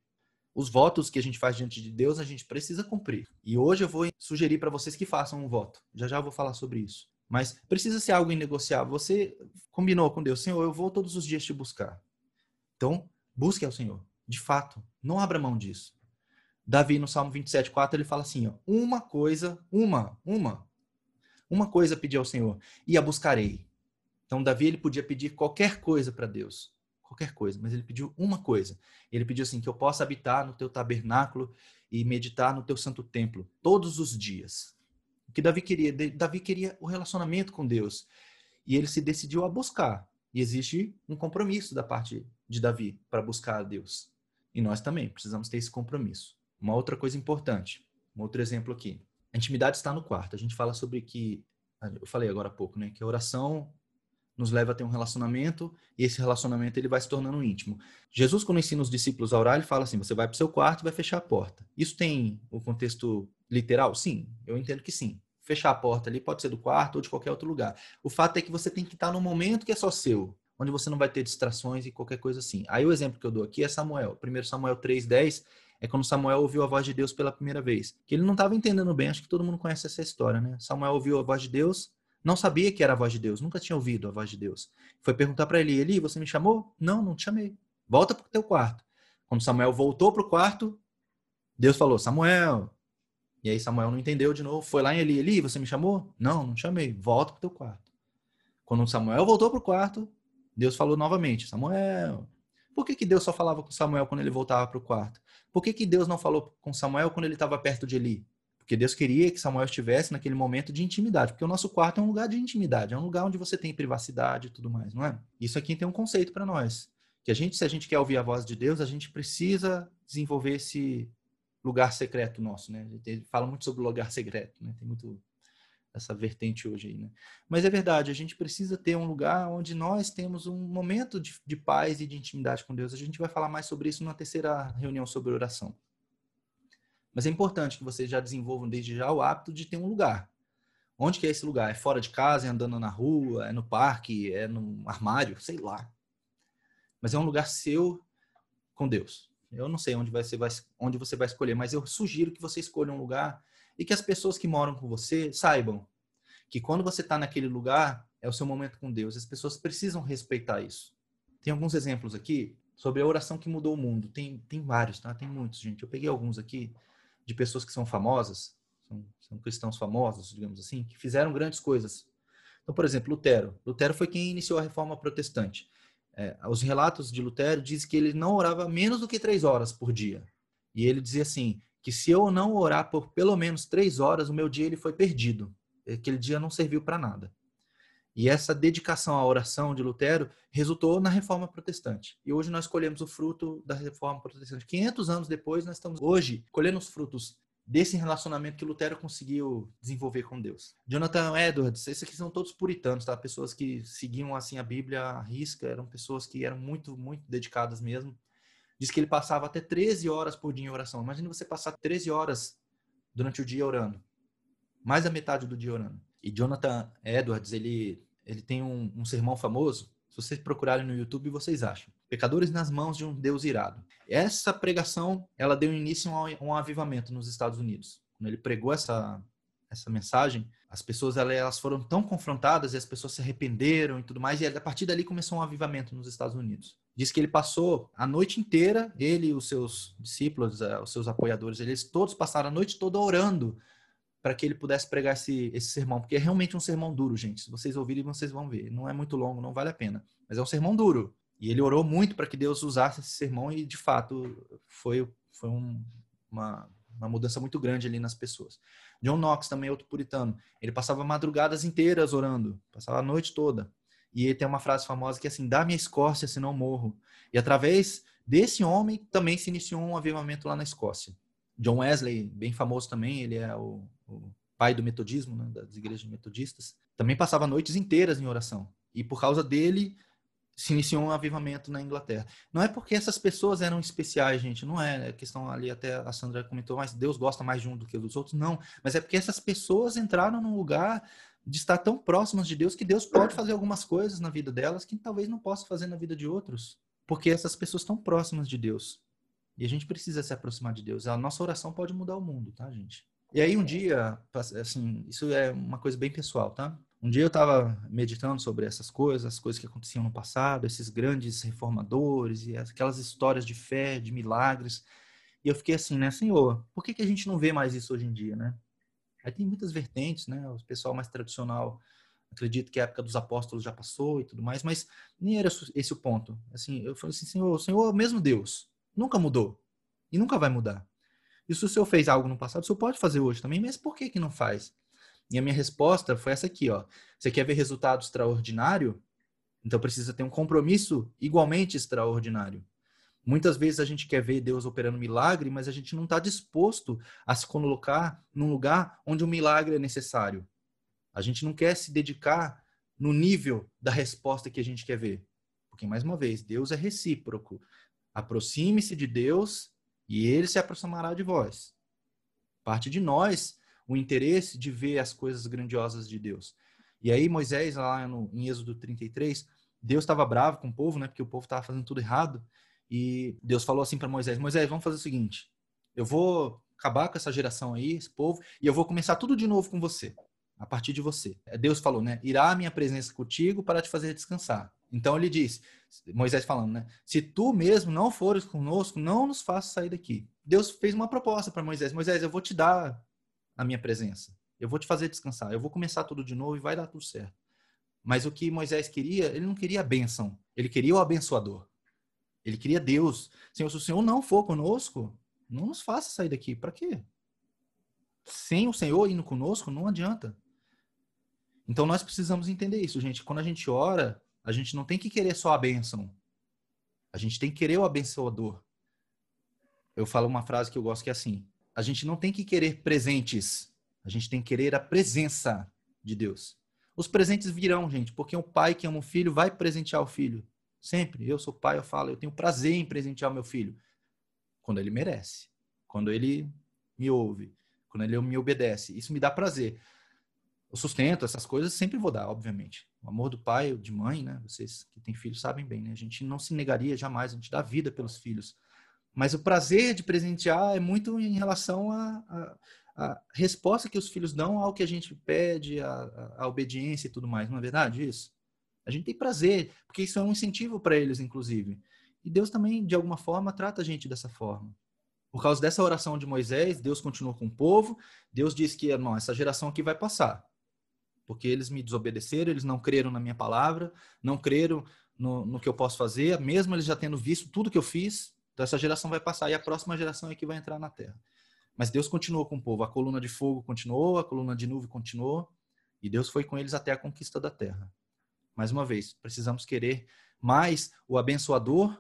[SPEAKER 1] Os votos que a gente faz diante de Deus, a gente precisa cumprir. E hoje eu vou sugerir para vocês que façam um voto. Já já eu vou falar sobre isso. Mas precisa ser algo inegociável. Você combinou com Deus, Senhor, eu vou todos os dias te buscar. Então, busque ao Senhor. De fato, não abra mão disso. Davi, no Salmo 27, 4, ele fala assim: ó, uma coisa, uma, uma, uma coisa pedi ao Senhor, e a buscarei. Então, Davi, ele podia pedir qualquer coisa para Deus, qualquer coisa, mas ele pediu uma coisa. Ele pediu assim: que eu possa habitar no teu tabernáculo e meditar no teu santo templo todos os dias. Que Davi queria? Davi queria o relacionamento com Deus. E ele se decidiu a buscar. E existe um compromisso da parte de Davi para buscar a Deus. E nós também precisamos ter esse compromisso. Uma outra coisa importante, um outro exemplo aqui. A intimidade está no quarto. A gente fala sobre que, eu falei agora há pouco, né, que a oração nos leva a ter um relacionamento e esse relacionamento ele vai se tornando íntimo. Jesus, quando ensina os discípulos a orar, ele fala assim: você vai para o seu quarto e vai fechar a porta. Isso tem o contexto literal? Sim, eu entendo que sim. Fechar a porta ali pode ser do quarto ou de qualquer outro lugar. O fato é que você tem que estar num momento que é só seu, onde você não vai ter distrações e qualquer coisa assim. Aí o exemplo que eu dou aqui é Samuel. 1 Samuel 3,10 é quando Samuel ouviu a voz de Deus pela primeira vez. Que ele não estava entendendo bem, acho que todo mundo conhece essa história, né? Samuel ouviu a voz de Deus, não sabia que era a voz de Deus, nunca tinha ouvido a voz de Deus. Foi perguntar para ele: Eli, você me chamou? Não, não te chamei. Volta para o teu quarto. Quando Samuel voltou para o quarto, Deus falou: Samuel. E aí Samuel não entendeu de novo, foi lá em Eli: Eli, você me chamou? Não, não te chamei. Volta para o teu quarto. Quando Samuel voltou para o quarto, Deus falou novamente: Samuel. Por que, que Deus só falava com Samuel quando ele voltava para o quarto? Por que, que Deus não falou com Samuel quando ele estava perto de Eli? Porque Deus queria que Samuel estivesse naquele momento de intimidade. Porque o nosso quarto é um lugar de intimidade, é um lugar onde você tem privacidade e tudo mais, não é? Isso aqui tem um conceito para nós. Que a gente, se a gente quer ouvir a voz de Deus, a gente precisa desenvolver esse lugar secreto nosso, né? Ele fala muito sobre o lugar secreto, né? Tem muito essa vertente hoje aí, né? Mas é verdade, a gente precisa ter um lugar onde nós temos um momento de, de paz e de intimidade com Deus. A gente vai falar mais sobre isso na terceira reunião sobre oração. Mas é importante que vocês já desenvolvam desde já o hábito de ter um lugar. Onde que é esse lugar? É fora de casa, é andando na rua, é no parque, é no armário, sei lá. Mas é um lugar seu com Deus. Eu não sei onde, você, vai, onde você vai escolher, mas eu sugiro que você escolha um lugar e que as pessoas que moram com você saibam que quando você está naquele lugar, é o seu momento com Deus. As pessoas precisam respeitar isso. Tem alguns exemplos aqui sobre a oração que mudou o mundo. Tem, tem vários, tá? Tem muitos, gente. Eu peguei alguns aqui de pessoas que são famosas, são, são cristãos famosos, digamos assim, que fizeram grandes coisas. Então, por exemplo, Lutero. Lutero foi quem iniciou a reforma protestante. É, os relatos de Lutero dizem que ele não orava menos do que três horas por dia. E ele dizia assim: que se eu não orar por pelo menos três horas, o meu dia ele foi perdido. Aquele dia não serviu para nada. E essa dedicação à oração de Lutero resultou na reforma protestante. E hoje nós colhemos o fruto da reforma protestante. 500 anos depois, nós estamos hoje colhendo os frutos desse relacionamento que Lutero conseguiu desenvolver com Deus. Jonathan Edwards, esses aqui são todos puritanos, tá? Pessoas que seguiam assim a Bíblia à risca, eram pessoas que eram muito, muito dedicadas mesmo. Diz que ele passava até 13 horas por dia em oração. Imagina você passar 13 horas durante o dia orando. Mais da metade do dia orando. E Jonathan Edwards, ele, ele tem um, um sermão famoso. Se vocês procurarem no YouTube, vocês acham. Pecadores nas mãos de um Deus irado. Essa pregação, ela deu início a um avivamento nos Estados Unidos. Quando ele pregou essa, essa mensagem, as pessoas elas foram tão confrontadas e as pessoas se arrependeram e tudo mais, e a partir dali começou um avivamento nos Estados Unidos diz que ele passou a noite inteira, ele e os seus discípulos, eh, os seus apoiadores, eles todos passaram a noite toda orando para que ele pudesse pregar esse, esse sermão, porque é realmente um sermão duro, gente. Se vocês ouvirem, vocês vão ver. Não é muito longo, não vale a pena, mas é um sermão duro. E ele orou muito para que Deus usasse esse sermão e, de fato, foi, foi um, uma, uma mudança muito grande ali nas pessoas. John Knox, também outro puritano, ele passava madrugadas inteiras orando, passava a noite toda. E ele tem uma frase famosa que é assim: dá minha Escócia, senão morro. E através desse homem também se iniciou um avivamento lá na Escócia. John Wesley, bem famoso também, ele é o, o pai do metodismo, né, das igrejas metodistas, também passava noites inteiras em oração. E por causa dele, se iniciou um avivamento na Inglaterra. Não é porque essas pessoas eram especiais, gente, não é, é questão ali até a Sandra comentou, mas Deus gosta mais de um do que dos outros, não, mas é porque essas pessoas entraram num lugar de estar tão próximas de Deus que Deus pode fazer algumas coisas na vida delas que talvez não possa fazer na vida de outros, porque essas pessoas estão próximas de Deus. E a gente precisa se aproximar de Deus. A nossa oração pode mudar o mundo, tá, gente? E aí um dia, assim, isso é uma coisa bem pessoal, tá? Um dia eu estava meditando sobre essas coisas, as coisas que aconteciam no passado, esses grandes reformadores e aquelas histórias de fé, de milagres. E eu fiquei assim, né, Senhor, por que, que a gente não vê mais isso hoje em dia, né? Aí tem muitas vertentes, né? O pessoal mais tradicional acredita que a época dos apóstolos já passou e tudo mais, mas nem era esse o ponto. Assim, eu falei assim, Senhor, o Senhor é mesmo Deus, nunca mudou e nunca vai mudar. E se o Senhor fez algo no passado, o Senhor pode fazer hoje também, mas por que que não faz? E a minha resposta foi essa aqui, ó. Você quer ver resultado extraordinário? Então precisa ter um compromisso igualmente extraordinário. Muitas vezes a gente quer ver Deus operando milagre, mas a gente não está disposto a se colocar num lugar onde o um milagre é necessário. A gente não quer se dedicar no nível da resposta que a gente quer ver. Porque, mais uma vez, Deus é recíproco. Aproxime-se de Deus e ele se aproximará de vós. Parte de nós o interesse de ver as coisas grandiosas de Deus. E aí, Moisés, lá no, em Êxodo 33, Deus estava bravo com o povo, né? Porque o povo estava fazendo tudo errado. E Deus falou assim para Moisés: Moisés, vamos fazer o seguinte: eu vou acabar com essa geração aí, esse povo, e eu vou começar tudo de novo com você, a partir de você. Deus falou, né? Irá a minha presença contigo para te fazer descansar. Então ele disse, Moisés falando, né? Se tu mesmo não fores conosco, não nos faça sair daqui. Deus fez uma proposta para Moisés: Moisés, eu vou te dar a minha presença. Eu vou te fazer descansar. Eu vou começar tudo de novo e vai dar tudo certo. Mas o que Moisés queria, ele não queria a bênção. Ele queria o abençoador. Ele queria Deus. Senhor, se o Senhor não for conosco, não nos faça sair daqui. Para quê? Sem o Senhor indo conosco, não adianta. Então nós precisamos entender isso, gente. Quando a gente ora, a gente não tem que querer só a bênção. A gente tem que querer o abençoador. Eu falo uma frase que eu gosto que é assim: a gente não tem que querer presentes, a gente tem que querer a presença de Deus. Os presentes virão, gente, porque o pai que ama o filho vai presentear o filho. Sempre. Eu sou pai, eu falo, eu tenho prazer em presentear o meu filho. Quando ele merece. Quando ele me ouve. Quando ele me obedece. Isso me dá prazer. O sustento, essas coisas, sempre vou dar, obviamente. O amor do pai, de mãe, né? Vocês que têm filhos sabem bem, né? A gente não se negaria jamais, a gente dá vida pelos filhos. Mas o prazer de presentear é muito em relação à resposta que os filhos dão ao que a gente pede, a, obediência e tudo mais. Não é verdade isso? A gente tem prazer, porque isso é um incentivo para eles, inclusive. E Deus também, de alguma forma, trata a gente dessa forma. Por causa dessa oração de Moisés, Deus continuou com o povo. Deus disse que, não, essa geração aqui vai passar. Porque eles me desobedeceram, eles não creram na minha palavra, não creram no, no que eu posso fazer, mesmo eles já tendo visto tudo que eu fiz. Então, essa geração vai passar e a próxima geração é que vai entrar na terra. Mas Deus continuou com o povo. A coluna de fogo continuou, a coluna de nuvem continuou. E Deus foi com eles até a conquista da terra. Mais uma vez, precisamos querer mais o abençoador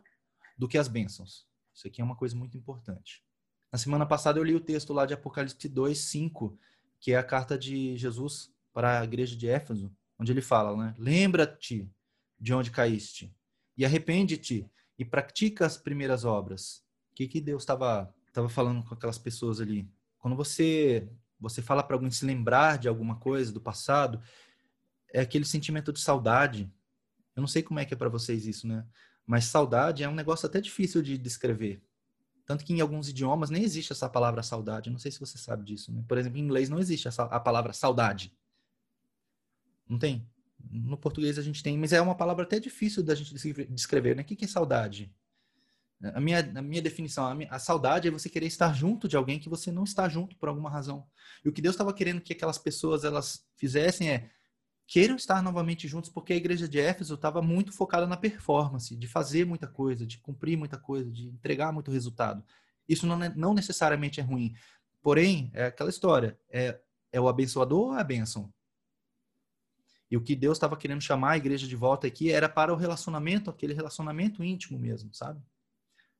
[SPEAKER 1] do que as bênçãos. Isso aqui é uma coisa muito importante. Na semana passada eu li o texto lá de Apocalipse 2, 5, que é a carta de Jesus para a igreja de Éfeso, onde ele fala, né? Lembra-te de onde caíste e arrepende-te e pratica as primeiras obras. O que, que Deus estava tava falando com aquelas pessoas ali? Quando você você fala para alguém se lembrar de alguma coisa do passado, é aquele sentimento de saudade. Eu não sei como é que é para vocês isso, né? Mas saudade é um negócio até difícil de descrever. Tanto que em alguns idiomas nem existe essa palavra saudade. Não sei se você sabe disso. Né? Por exemplo, em inglês não existe essa, a palavra saudade. Não tem. No português a gente tem, mas é uma palavra até difícil da gente descrever. Né? O que é saudade? A minha, a minha definição, a, minha, a, saudade é você querer estar junto de alguém que você não está junto por alguma razão. E o que Deus estava querendo que aquelas pessoas elas fizessem é queiram estar novamente juntos, porque a igreja de Éfeso estava muito focada na performance, de fazer muita coisa, de cumprir muita coisa, de entregar muito resultado. Isso não, não necessariamente é ruim. Porém, é aquela história: é, é o abençoador ou é a bênção? E o que Deus estava querendo chamar a igreja de volta aqui era para o relacionamento, aquele relacionamento íntimo mesmo, sabe?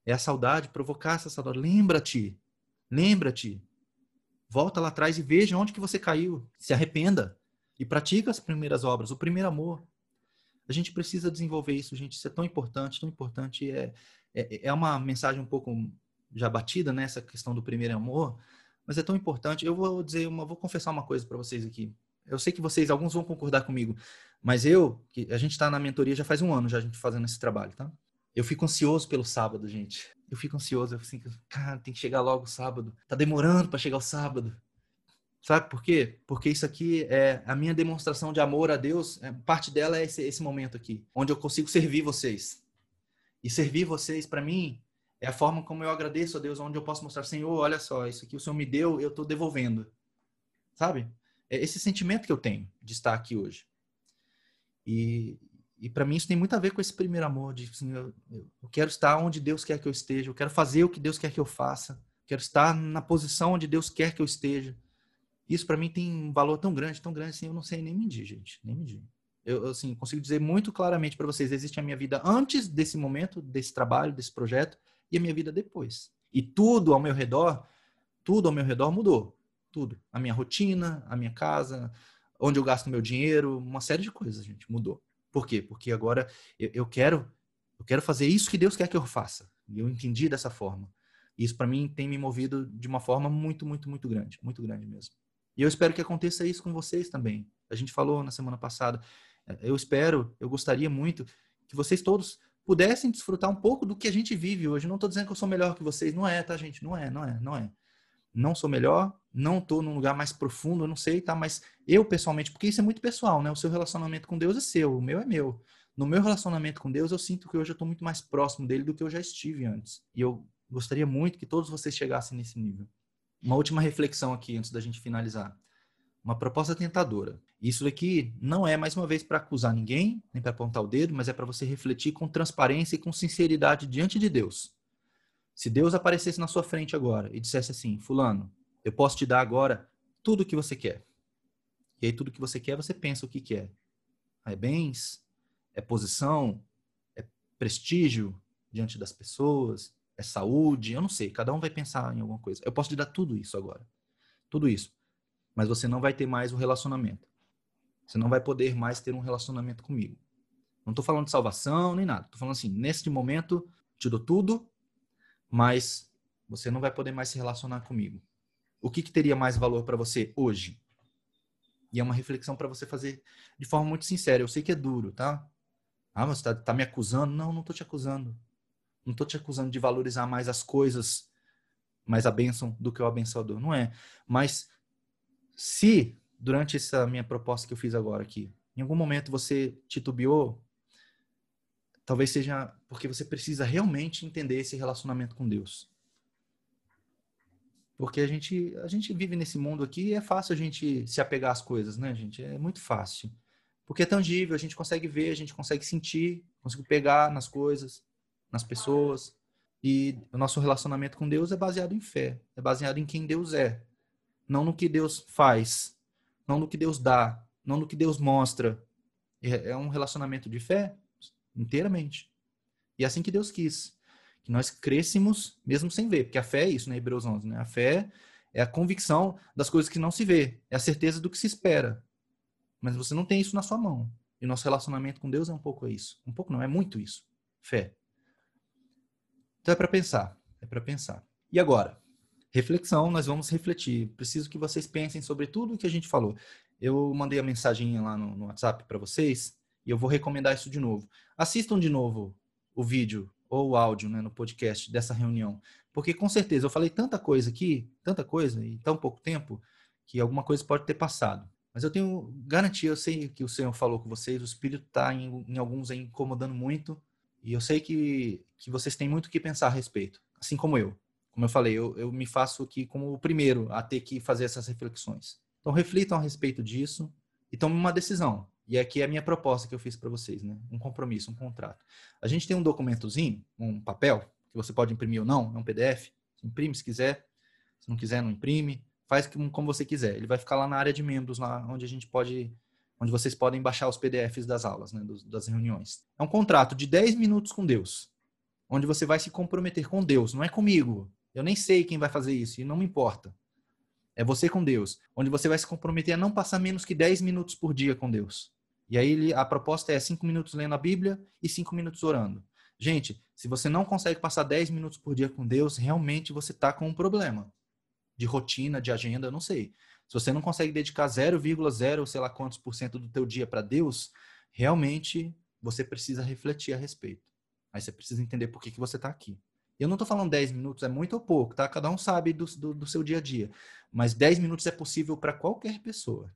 [SPEAKER 1] É a saudade, provocar essa saudade. Lembra-te, lembra-te. Volta lá atrás e veja onde que você caiu. Se arrependa e pratica as primeiras obras, o primeiro amor. A gente precisa desenvolver isso, gente. Isso é tão importante, tão importante. É, é, é uma mensagem um pouco já batida nessa né, questão do primeiro amor, mas é tão importante. Eu vou dizer, uma, vou confessar uma coisa para vocês aqui. Eu sei que vocês, alguns vão concordar comigo, mas eu, que a gente está na mentoria já faz um ano já a gente fazendo esse trabalho, tá? Eu fico ansioso pelo sábado, gente. Eu fico ansioso, eu fico assim, cara, tem que chegar logo o sábado. Tá demorando para chegar o sábado. Sabe por quê? Porque isso aqui é a minha demonstração de amor a Deus. É, parte dela é esse, esse momento aqui, onde eu consigo servir vocês. E servir vocês, para mim, é a forma como eu agradeço a Deus, onde eu posso mostrar, Senhor, olha só, isso aqui o Senhor me deu, eu estou devolvendo. Sabe? É esse sentimento que eu tenho de estar aqui hoje. E, e para mim isso tem muito a ver com esse primeiro amor, de assim, eu, eu quero estar onde Deus quer que eu esteja, eu quero fazer o que Deus quer que eu faça, quero estar na posição onde Deus quer que eu esteja. Isso para mim tem um valor tão grande, tão grande assim, eu não sei nem medir, gente, nem medir. Eu, assim, consigo dizer muito claramente para vocês, existe a minha vida antes desse momento, desse trabalho, desse projeto, e a minha vida depois. E tudo ao meu redor, tudo ao meu redor mudou. Tudo. A minha rotina, a minha casa, onde eu gasto meu dinheiro, uma série de coisas, gente, mudou. Por quê? Porque agora eu, eu quero eu quero fazer isso que Deus quer que eu faça. E eu entendi dessa forma. Isso para mim tem me movido de uma forma muito, muito, muito grande, muito grande mesmo. E eu espero que aconteça isso com vocês também. A gente falou na semana passada. É, eu espero, eu gostaria muito que vocês todos pudessem desfrutar um pouco do que a gente vive hoje. Não estou dizendo que eu sou melhor que vocês, não é, tá, gente? Não é, não é, não é. Não sou melhor, não estou num lugar mais profundo, eu não sei, tá? Mas eu pessoalmente, porque isso é muito pessoal, né? O seu relacionamento com Deus é seu, o meu é meu. No meu relacionamento com Deus, eu sinto que hoje eu estou muito mais próximo dele do que eu já estive antes. E eu gostaria muito que todos vocês chegassem nesse nível. Uma última reflexão aqui antes da gente finalizar. Uma proposta tentadora. Isso aqui não é, mais uma vez, para acusar ninguém, nem para apontar o dedo, mas é para você refletir com transparência e com sinceridade diante de Deus. Se Deus aparecesse na sua frente agora e dissesse assim: Fulano, eu posso te dar agora tudo o que você quer. E aí, tudo que você quer, você pensa o que quer. É bens, é posição, é prestígio diante das pessoas, é saúde, eu não sei, cada um vai pensar em alguma coisa. Eu posso te dar tudo isso agora. Tudo isso. Mas você não vai ter mais o relacionamento. Você não vai poder mais ter um relacionamento comigo. Não estou falando de salvação nem nada. Estou falando assim, neste momento, te dou tudo, mas você não vai poder mais se relacionar comigo. O que, que teria mais valor para você hoje? E é uma reflexão para você fazer de forma muito sincera. Eu sei que é duro, tá? Ah, você está tá me acusando? Não, não estou te acusando. Não estou te acusando de valorizar mais as coisas, mais a bênção do que o abençoador. Não é. Mas se, durante essa minha proposta que eu fiz agora aqui, em algum momento você titubeou, talvez seja porque você precisa realmente entender esse relacionamento com Deus. Porque a gente, a gente vive nesse mundo aqui e é fácil a gente se apegar às coisas, né, gente? É muito fácil. Porque é tangível, a gente consegue ver, a gente consegue sentir, consegue pegar nas coisas nas pessoas. E o nosso relacionamento com Deus é baseado em fé, é baseado em quem Deus é, não no que Deus faz, não no que Deus dá, não no que Deus mostra. É, é um relacionamento de fé inteiramente. E é assim que Deus quis, que nós crescemos mesmo sem ver, porque a fé é isso, né, Hebreus 11, né? A fé é a convicção das coisas que não se vê, é a certeza do que se espera. Mas você não tem isso na sua mão. E nosso relacionamento com Deus é um pouco isso. Um pouco não, é muito isso. Fé. Então é para pensar, é para pensar. E agora? Reflexão, nós vamos refletir. Preciso que vocês pensem sobre tudo o que a gente falou. Eu mandei a mensagem lá no, no WhatsApp para vocês e eu vou recomendar isso de novo. Assistam de novo o vídeo ou o áudio né, no podcast dessa reunião, porque com certeza eu falei tanta coisa aqui, tanta coisa em tão pouco tempo, que alguma coisa pode ter passado. Mas eu tenho garantia, eu sei que o Senhor falou com vocês, o Espírito está em, em alguns incomodando muito, e eu sei que, que vocês têm muito o que pensar a respeito, assim como eu. Como eu falei, eu, eu me faço aqui como o primeiro a ter que fazer essas reflexões. Então reflitam a respeito disso e tomem uma decisão. E aqui é a minha proposta que eu fiz para vocês, né? Um compromisso, um contrato. A gente tem um documentozinho, um papel, que você pode imprimir ou não, é um PDF. Você imprime se quiser, se não quiser, não imprime. Faz como você quiser. Ele vai ficar lá na área de membros, lá onde a gente pode onde vocês podem baixar os PDFs das aulas, né, das reuniões. É um contrato de 10 minutos com Deus, onde você vai se comprometer com Deus, não é comigo. Eu nem sei quem vai fazer isso e não me importa. É você com Deus, onde você vai se comprometer a não passar menos que 10 minutos por dia com Deus. E aí a proposta é 5 minutos lendo a Bíblia e 5 minutos orando. Gente, se você não consegue passar 10 minutos por dia com Deus, realmente você está com um problema de rotina, de agenda, não sei. Se você não consegue dedicar 0,0, sei lá quantos por cento do teu dia para Deus, realmente você precisa refletir a respeito. Aí você precisa entender por que, que você está aqui. Eu não estou falando 10 minutos, é muito ou pouco, tá? Cada um sabe do, do, do seu dia a dia. Mas 10 minutos é possível para qualquer pessoa.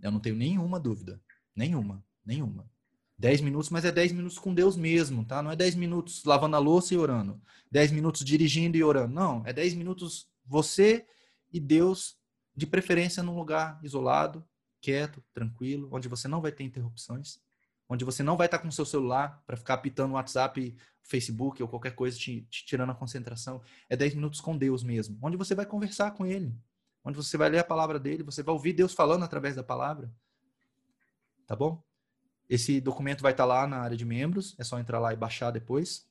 [SPEAKER 1] Eu não tenho nenhuma dúvida. Nenhuma. Nenhuma. 10 minutos, mas é 10 minutos com Deus mesmo, tá? Não é 10 minutos lavando a louça e orando. 10 minutos dirigindo e orando. Não, é 10 minutos você e Deus, de preferência num lugar isolado, quieto, tranquilo, onde você não vai ter interrupções, onde você não vai estar com o seu celular para ficar apitando WhatsApp, Facebook ou qualquer coisa te, te tirando a concentração. É 10 minutos com Deus mesmo, onde você vai conversar com Ele, onde você vai ler a palavra dele, você vai ouvir Deus falando através da palavra. Tá bom? Esse documento vai estar lá na área de membros, é só entrar lá e baixar depois.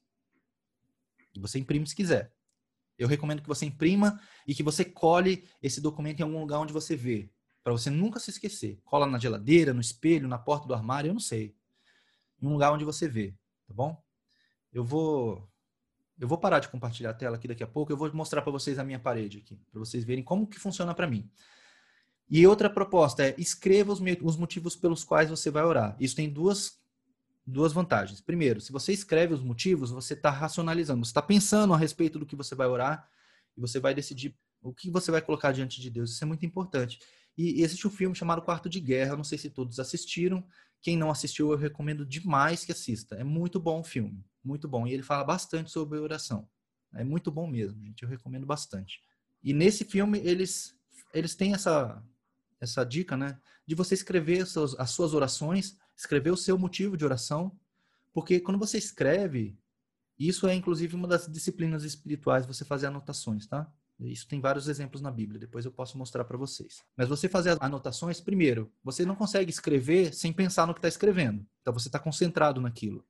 [SPEAKER 1] E você imprime se quiser. Eu recomendo que você imprima e que você cole esse documento em algum lugar onde você vê, para você nunca se esquecer. Cola na geladeira, no espelho, na porta do armário, eu não sei. Em um lugar onde você vê, tá bom? Eu vou eu vou parar de compartilhar a tela aqui daqui a pouco, eu vou mostrar para vocês a minha parede aqui, para vocês verem como que funciona para mim. E outra proposta é escreva os, os motivos pelos quais você vai orar. Isso tem duas, duas vantagens. Primeiro, se você escreve os motivos, você está racionalizando, você está pensando a respeito do que você vai orar e você vai decidir o que você vai colocar diante de Deus. Isso é muito importante. E, e existe um filme chamado Quarto de Guerra, não sei se todos assistiram. Quem não assistiu, eu recomendo demais que assista. É muito bom o filme, muito bom. E ele fala bastante sobre oração. É muito bom mesmo, gente. Eu recomendo bastante. E nesse filme eles eles têm essa essa dica, né? De você escrever as suas, as suas orações, escrever o seu motivo de oração, porque quando você escreve, isso é inclusive uma das disciplinas espirituais, você fazer anotações, tá? Isso tem vários exemplos na Bíblia, depois eu posso mostrar para vocês. Mas você fazer as anotações, primeiro, você não consegue escrever sem pensar no que está escrevendo. Então você está concentrado naquilo.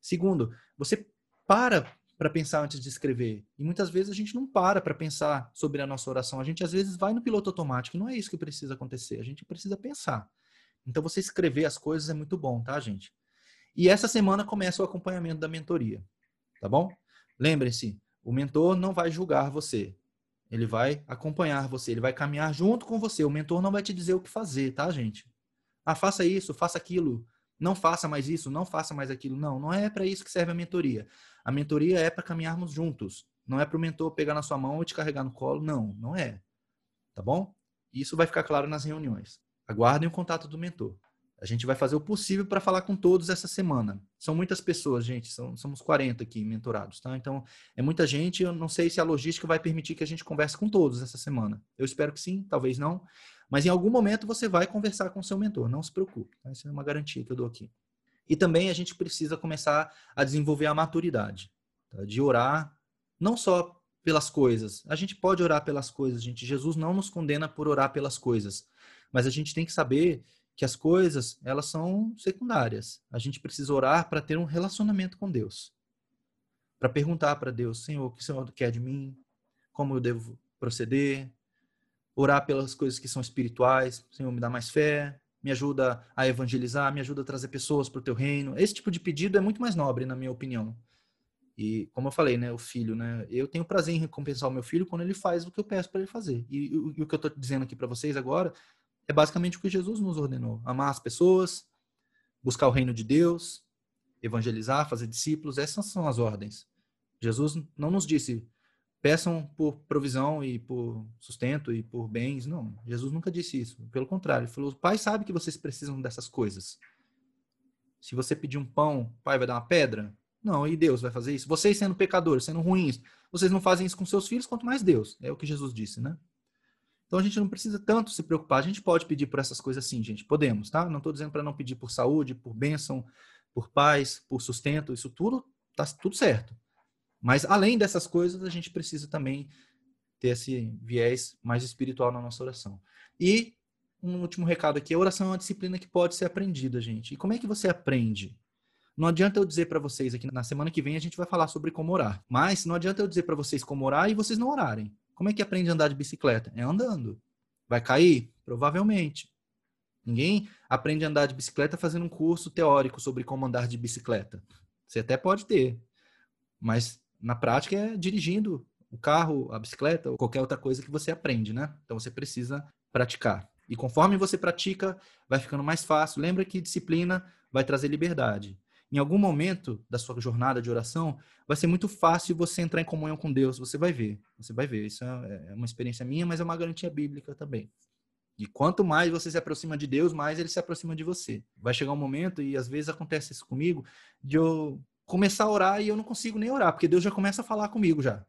[SPEAKER 1] Segundo, você para para pensar antes de escrever. E muitas vezes a gente não para para pensar sobre a nossa oração. A gente às vezes vai no piloto automático. Não é isso que precisa acontecer. A gente precisa pensar. Então você escrever as coisas é muito bom, tá, gente? E essa semana começa o acompanhamento da mentoria, tá bom? Lembrem-se, o mentor não vai julgar você. Ele vai acompanhar você, ele vai caminhar junto com você. O mentor não vai te dizer o que fazer, tá, gente? Ah, faça isso, faça aquilo. Não faça mais isso, não faça mais aquilo. Não, não é para isso que serve a mentoria. A mentoria é para caminharmos juntos. Não é para o mentor pegar na sua mão e te carregar no colo. Não, não é. Tá bom? Isso vai ficar claro nas reuniões. Aguardem o contato do mentor. A gente vai fazer o possível para falar com todos essa semana. São muitas pessoas, gente. São, somos 40 aqui mentorados, tá? Então, é muita gente. Eu não sei se a logística vai permitir que a gente converse com todos essa semana. Eu espero que sim, talvez não. Mas em algum momento você vai conversar com seu mentor. Não se preocupe. Tá? Isso é uma garantia que eu dou aqui. E também a gente precisa começar a desenvolver a maturidade, tá? de orar não só pelas coisas. A gente pode orar pelas coisas, gente. Jesus não nos condena por orar pelas coisas, mas a gente tem que saber que as coisas, elas são secundárias. A gente precisa orar para ter um relacionamento com Deus. Para perguntar para Deus, Senhor, o que o Senhor quer de mim? Como eu devo proceder? Orar pelas coisas que são espirituais. Senhor, me dá mais fé, me ajuda a evangelizar, me ajuda a trazer pessoas para o teu reino. Esse tipo de pedido é muito mais nobre, na minha opinião. E como eu falei, né, o filho, né, eu tenho prazer em recompensar o meu filho quando ele faz o que eu peço para ele fazer. E, e, e, o que eu estou dizendo aqui para vocês agora é basicamente o que Jesus nos ordenou: amar as pessoas, buscar o reino de Deus, evangelizar, fazer discípulos. Essas são as ordens. Jesus não nos disse peçam por provisão e por sustento e por bens. Não, Jesus nunca disse isso. Pelo contrário, ele falou: o Pai sabe que vocês precisam dessas coisas. Se você pedir um pão, o Pai vai dar uma pedra? Não, e Deus vai fazer isso? Vocês sendo pecadores, sendo ruins, vocês não fazem isso com seus filhos, quanto mais Deus. É o que Jesus disse, né? Então a gente não precisa tanto se preocupar. A gente pode pedir por essas coisas sim, gente. Podemos, tá? Não estou dizendo para não pedir por saúde, por bênção, por paz, por sustento. Isso tudo tá tudo certo. Mas além dessas coisas, a gente precisa também ter esse viés mais espiritual na nossa oração. E um último recado aqui, a oração é uma disciplina que pode ser aprendida, gente. E como é que você aprende? Não adianta eu dizer para vocês aqui na semana que vem a gente vai falar sobre como orar. Mas não adianta eu dizer para vocês como orar e vocês não orarem. Como é que aprende a andar de bicicleta? É andando. Vai cair? Provavelmente. Ninguém aprende a andar de bicicleta fazendo um curso teórico sobre como andar de bicicleta. Você até pode ter, mas na prática é dirigindo o carro, a bicicleta ou qualquer outra coisa que você aprende, né? Então você precisa praticar. E conforme você pratica, vai ficando mais fácil. Lembra que disciplina vai trazer liberdade. Em algum momento da sua jornada de oração, vai ser muito fácil você entrar em comunhão com Deus. Você vai ver. Você vai ver. Isso é, é uma experiência minha, mas é uma garantia bíblica também. E quanto mais você se aproxima de Deus, mais ele se aproxima de você. Vai chegar um momento, e às vezes acontece isso comigo, de eu começar a orar e eu não consigo nem orar, porque Deus já começa a falar comigo já.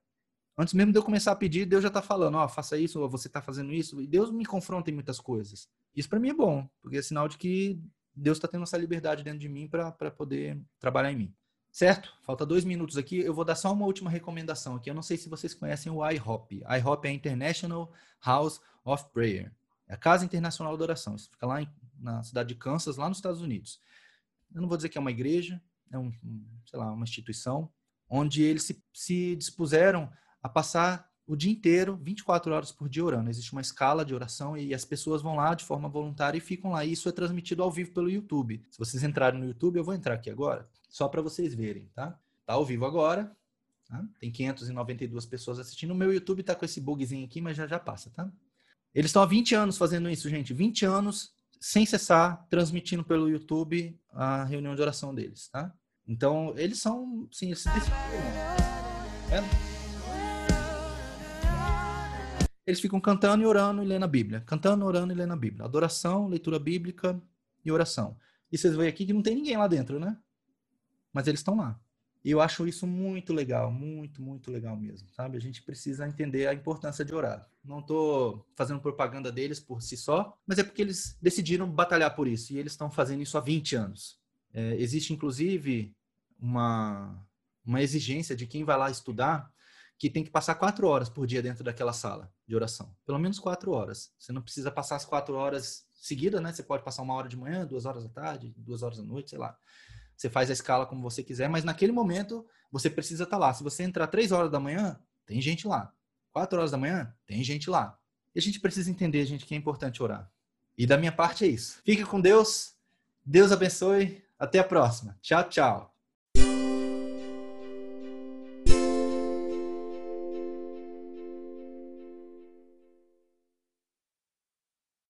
[SPEAKER 1] Antes mesmo de eu começar a pedir, Deus já está falando, ó, oh, faça isso, ou você está fazendo isso. E Deus me confronta em muitas coisas. Isso para mim é bom, porque é sinal de que Deus está tendo essa liberdade dentro de mim para poder trabalhar em mim. Certo? Falta dois minutos aqui. Eu vou dar só uma última recomendação aqui. Eu não sei se vocês conhecem o IHOP. IHOP é International House of Prayer. É a Casa Internacional da Oração. Isso fica lá em, na cidade de Kansas, lá nos Estados Unidos. Eu não vou dizer que é uma igreja, é um, sei lá, uma instituição, onde eles se, se dispuseram a passar o dia inteiro, 24 horas por dia orando. Existe uma escala de oração e as pessoas vão lá de forma voluntária e ficam lá. E isso é transmitido ao vivo pelo YouTube. Se vocês entrarem no YouTube, eu vou entrar aqui agora, só para vocês verem, tá? Tá ao vivo agora. Tá? Tem 592 pessoas assistindo. O meu YouTube tá com esse bugzinho aqui, mas já já passa, tá? Eles estão há 20 anos fazendo isso, gente. 20 anos sem cessar, transmitindo pelo YouTube a reunião de oração deles, tá? Então, eles são, sim, eles se é? eles ficam cantando e orando e lendo a Bíblia. Cantando, orando e lendo a Bíblia. Adoração, leitura bíblica e oração. E vocês veem aqui que não tem ninguém lá dentro, né? Mas eles estão lá. E eu acho isso muito legal, muito, muito legal mesmo, sabe? A gente precisa entender a importância de orar. Não estou fazendo propaganda deles por si só, mas é porque eles decidiram batalhar por isso. E eles estão fazendo isso há 20 anos. É, existe, inclusive, uma, uma exigência de quem vai lá estudar que tem que passar quatro horas por dia dentro daquela sala de oração. Pelo menos quatro horas. Você não precisa passar as quatro horas seguidas, né? Você pode passar uma hora de manhã, duas horas da tarde, duas horas da noite, sei lá. Você faz a escala como você quiser, mas naquele momento você precisa estar lá. Se você entrar três horas da manhã, tem gente lá. Quatro horas da manhã, tem gente lá. E a gente precisa entender, gente, que é importante orar. E da minha parte é isso. Fique com Deus. Deus abençoe. Até a próxima. Tchau, tchau.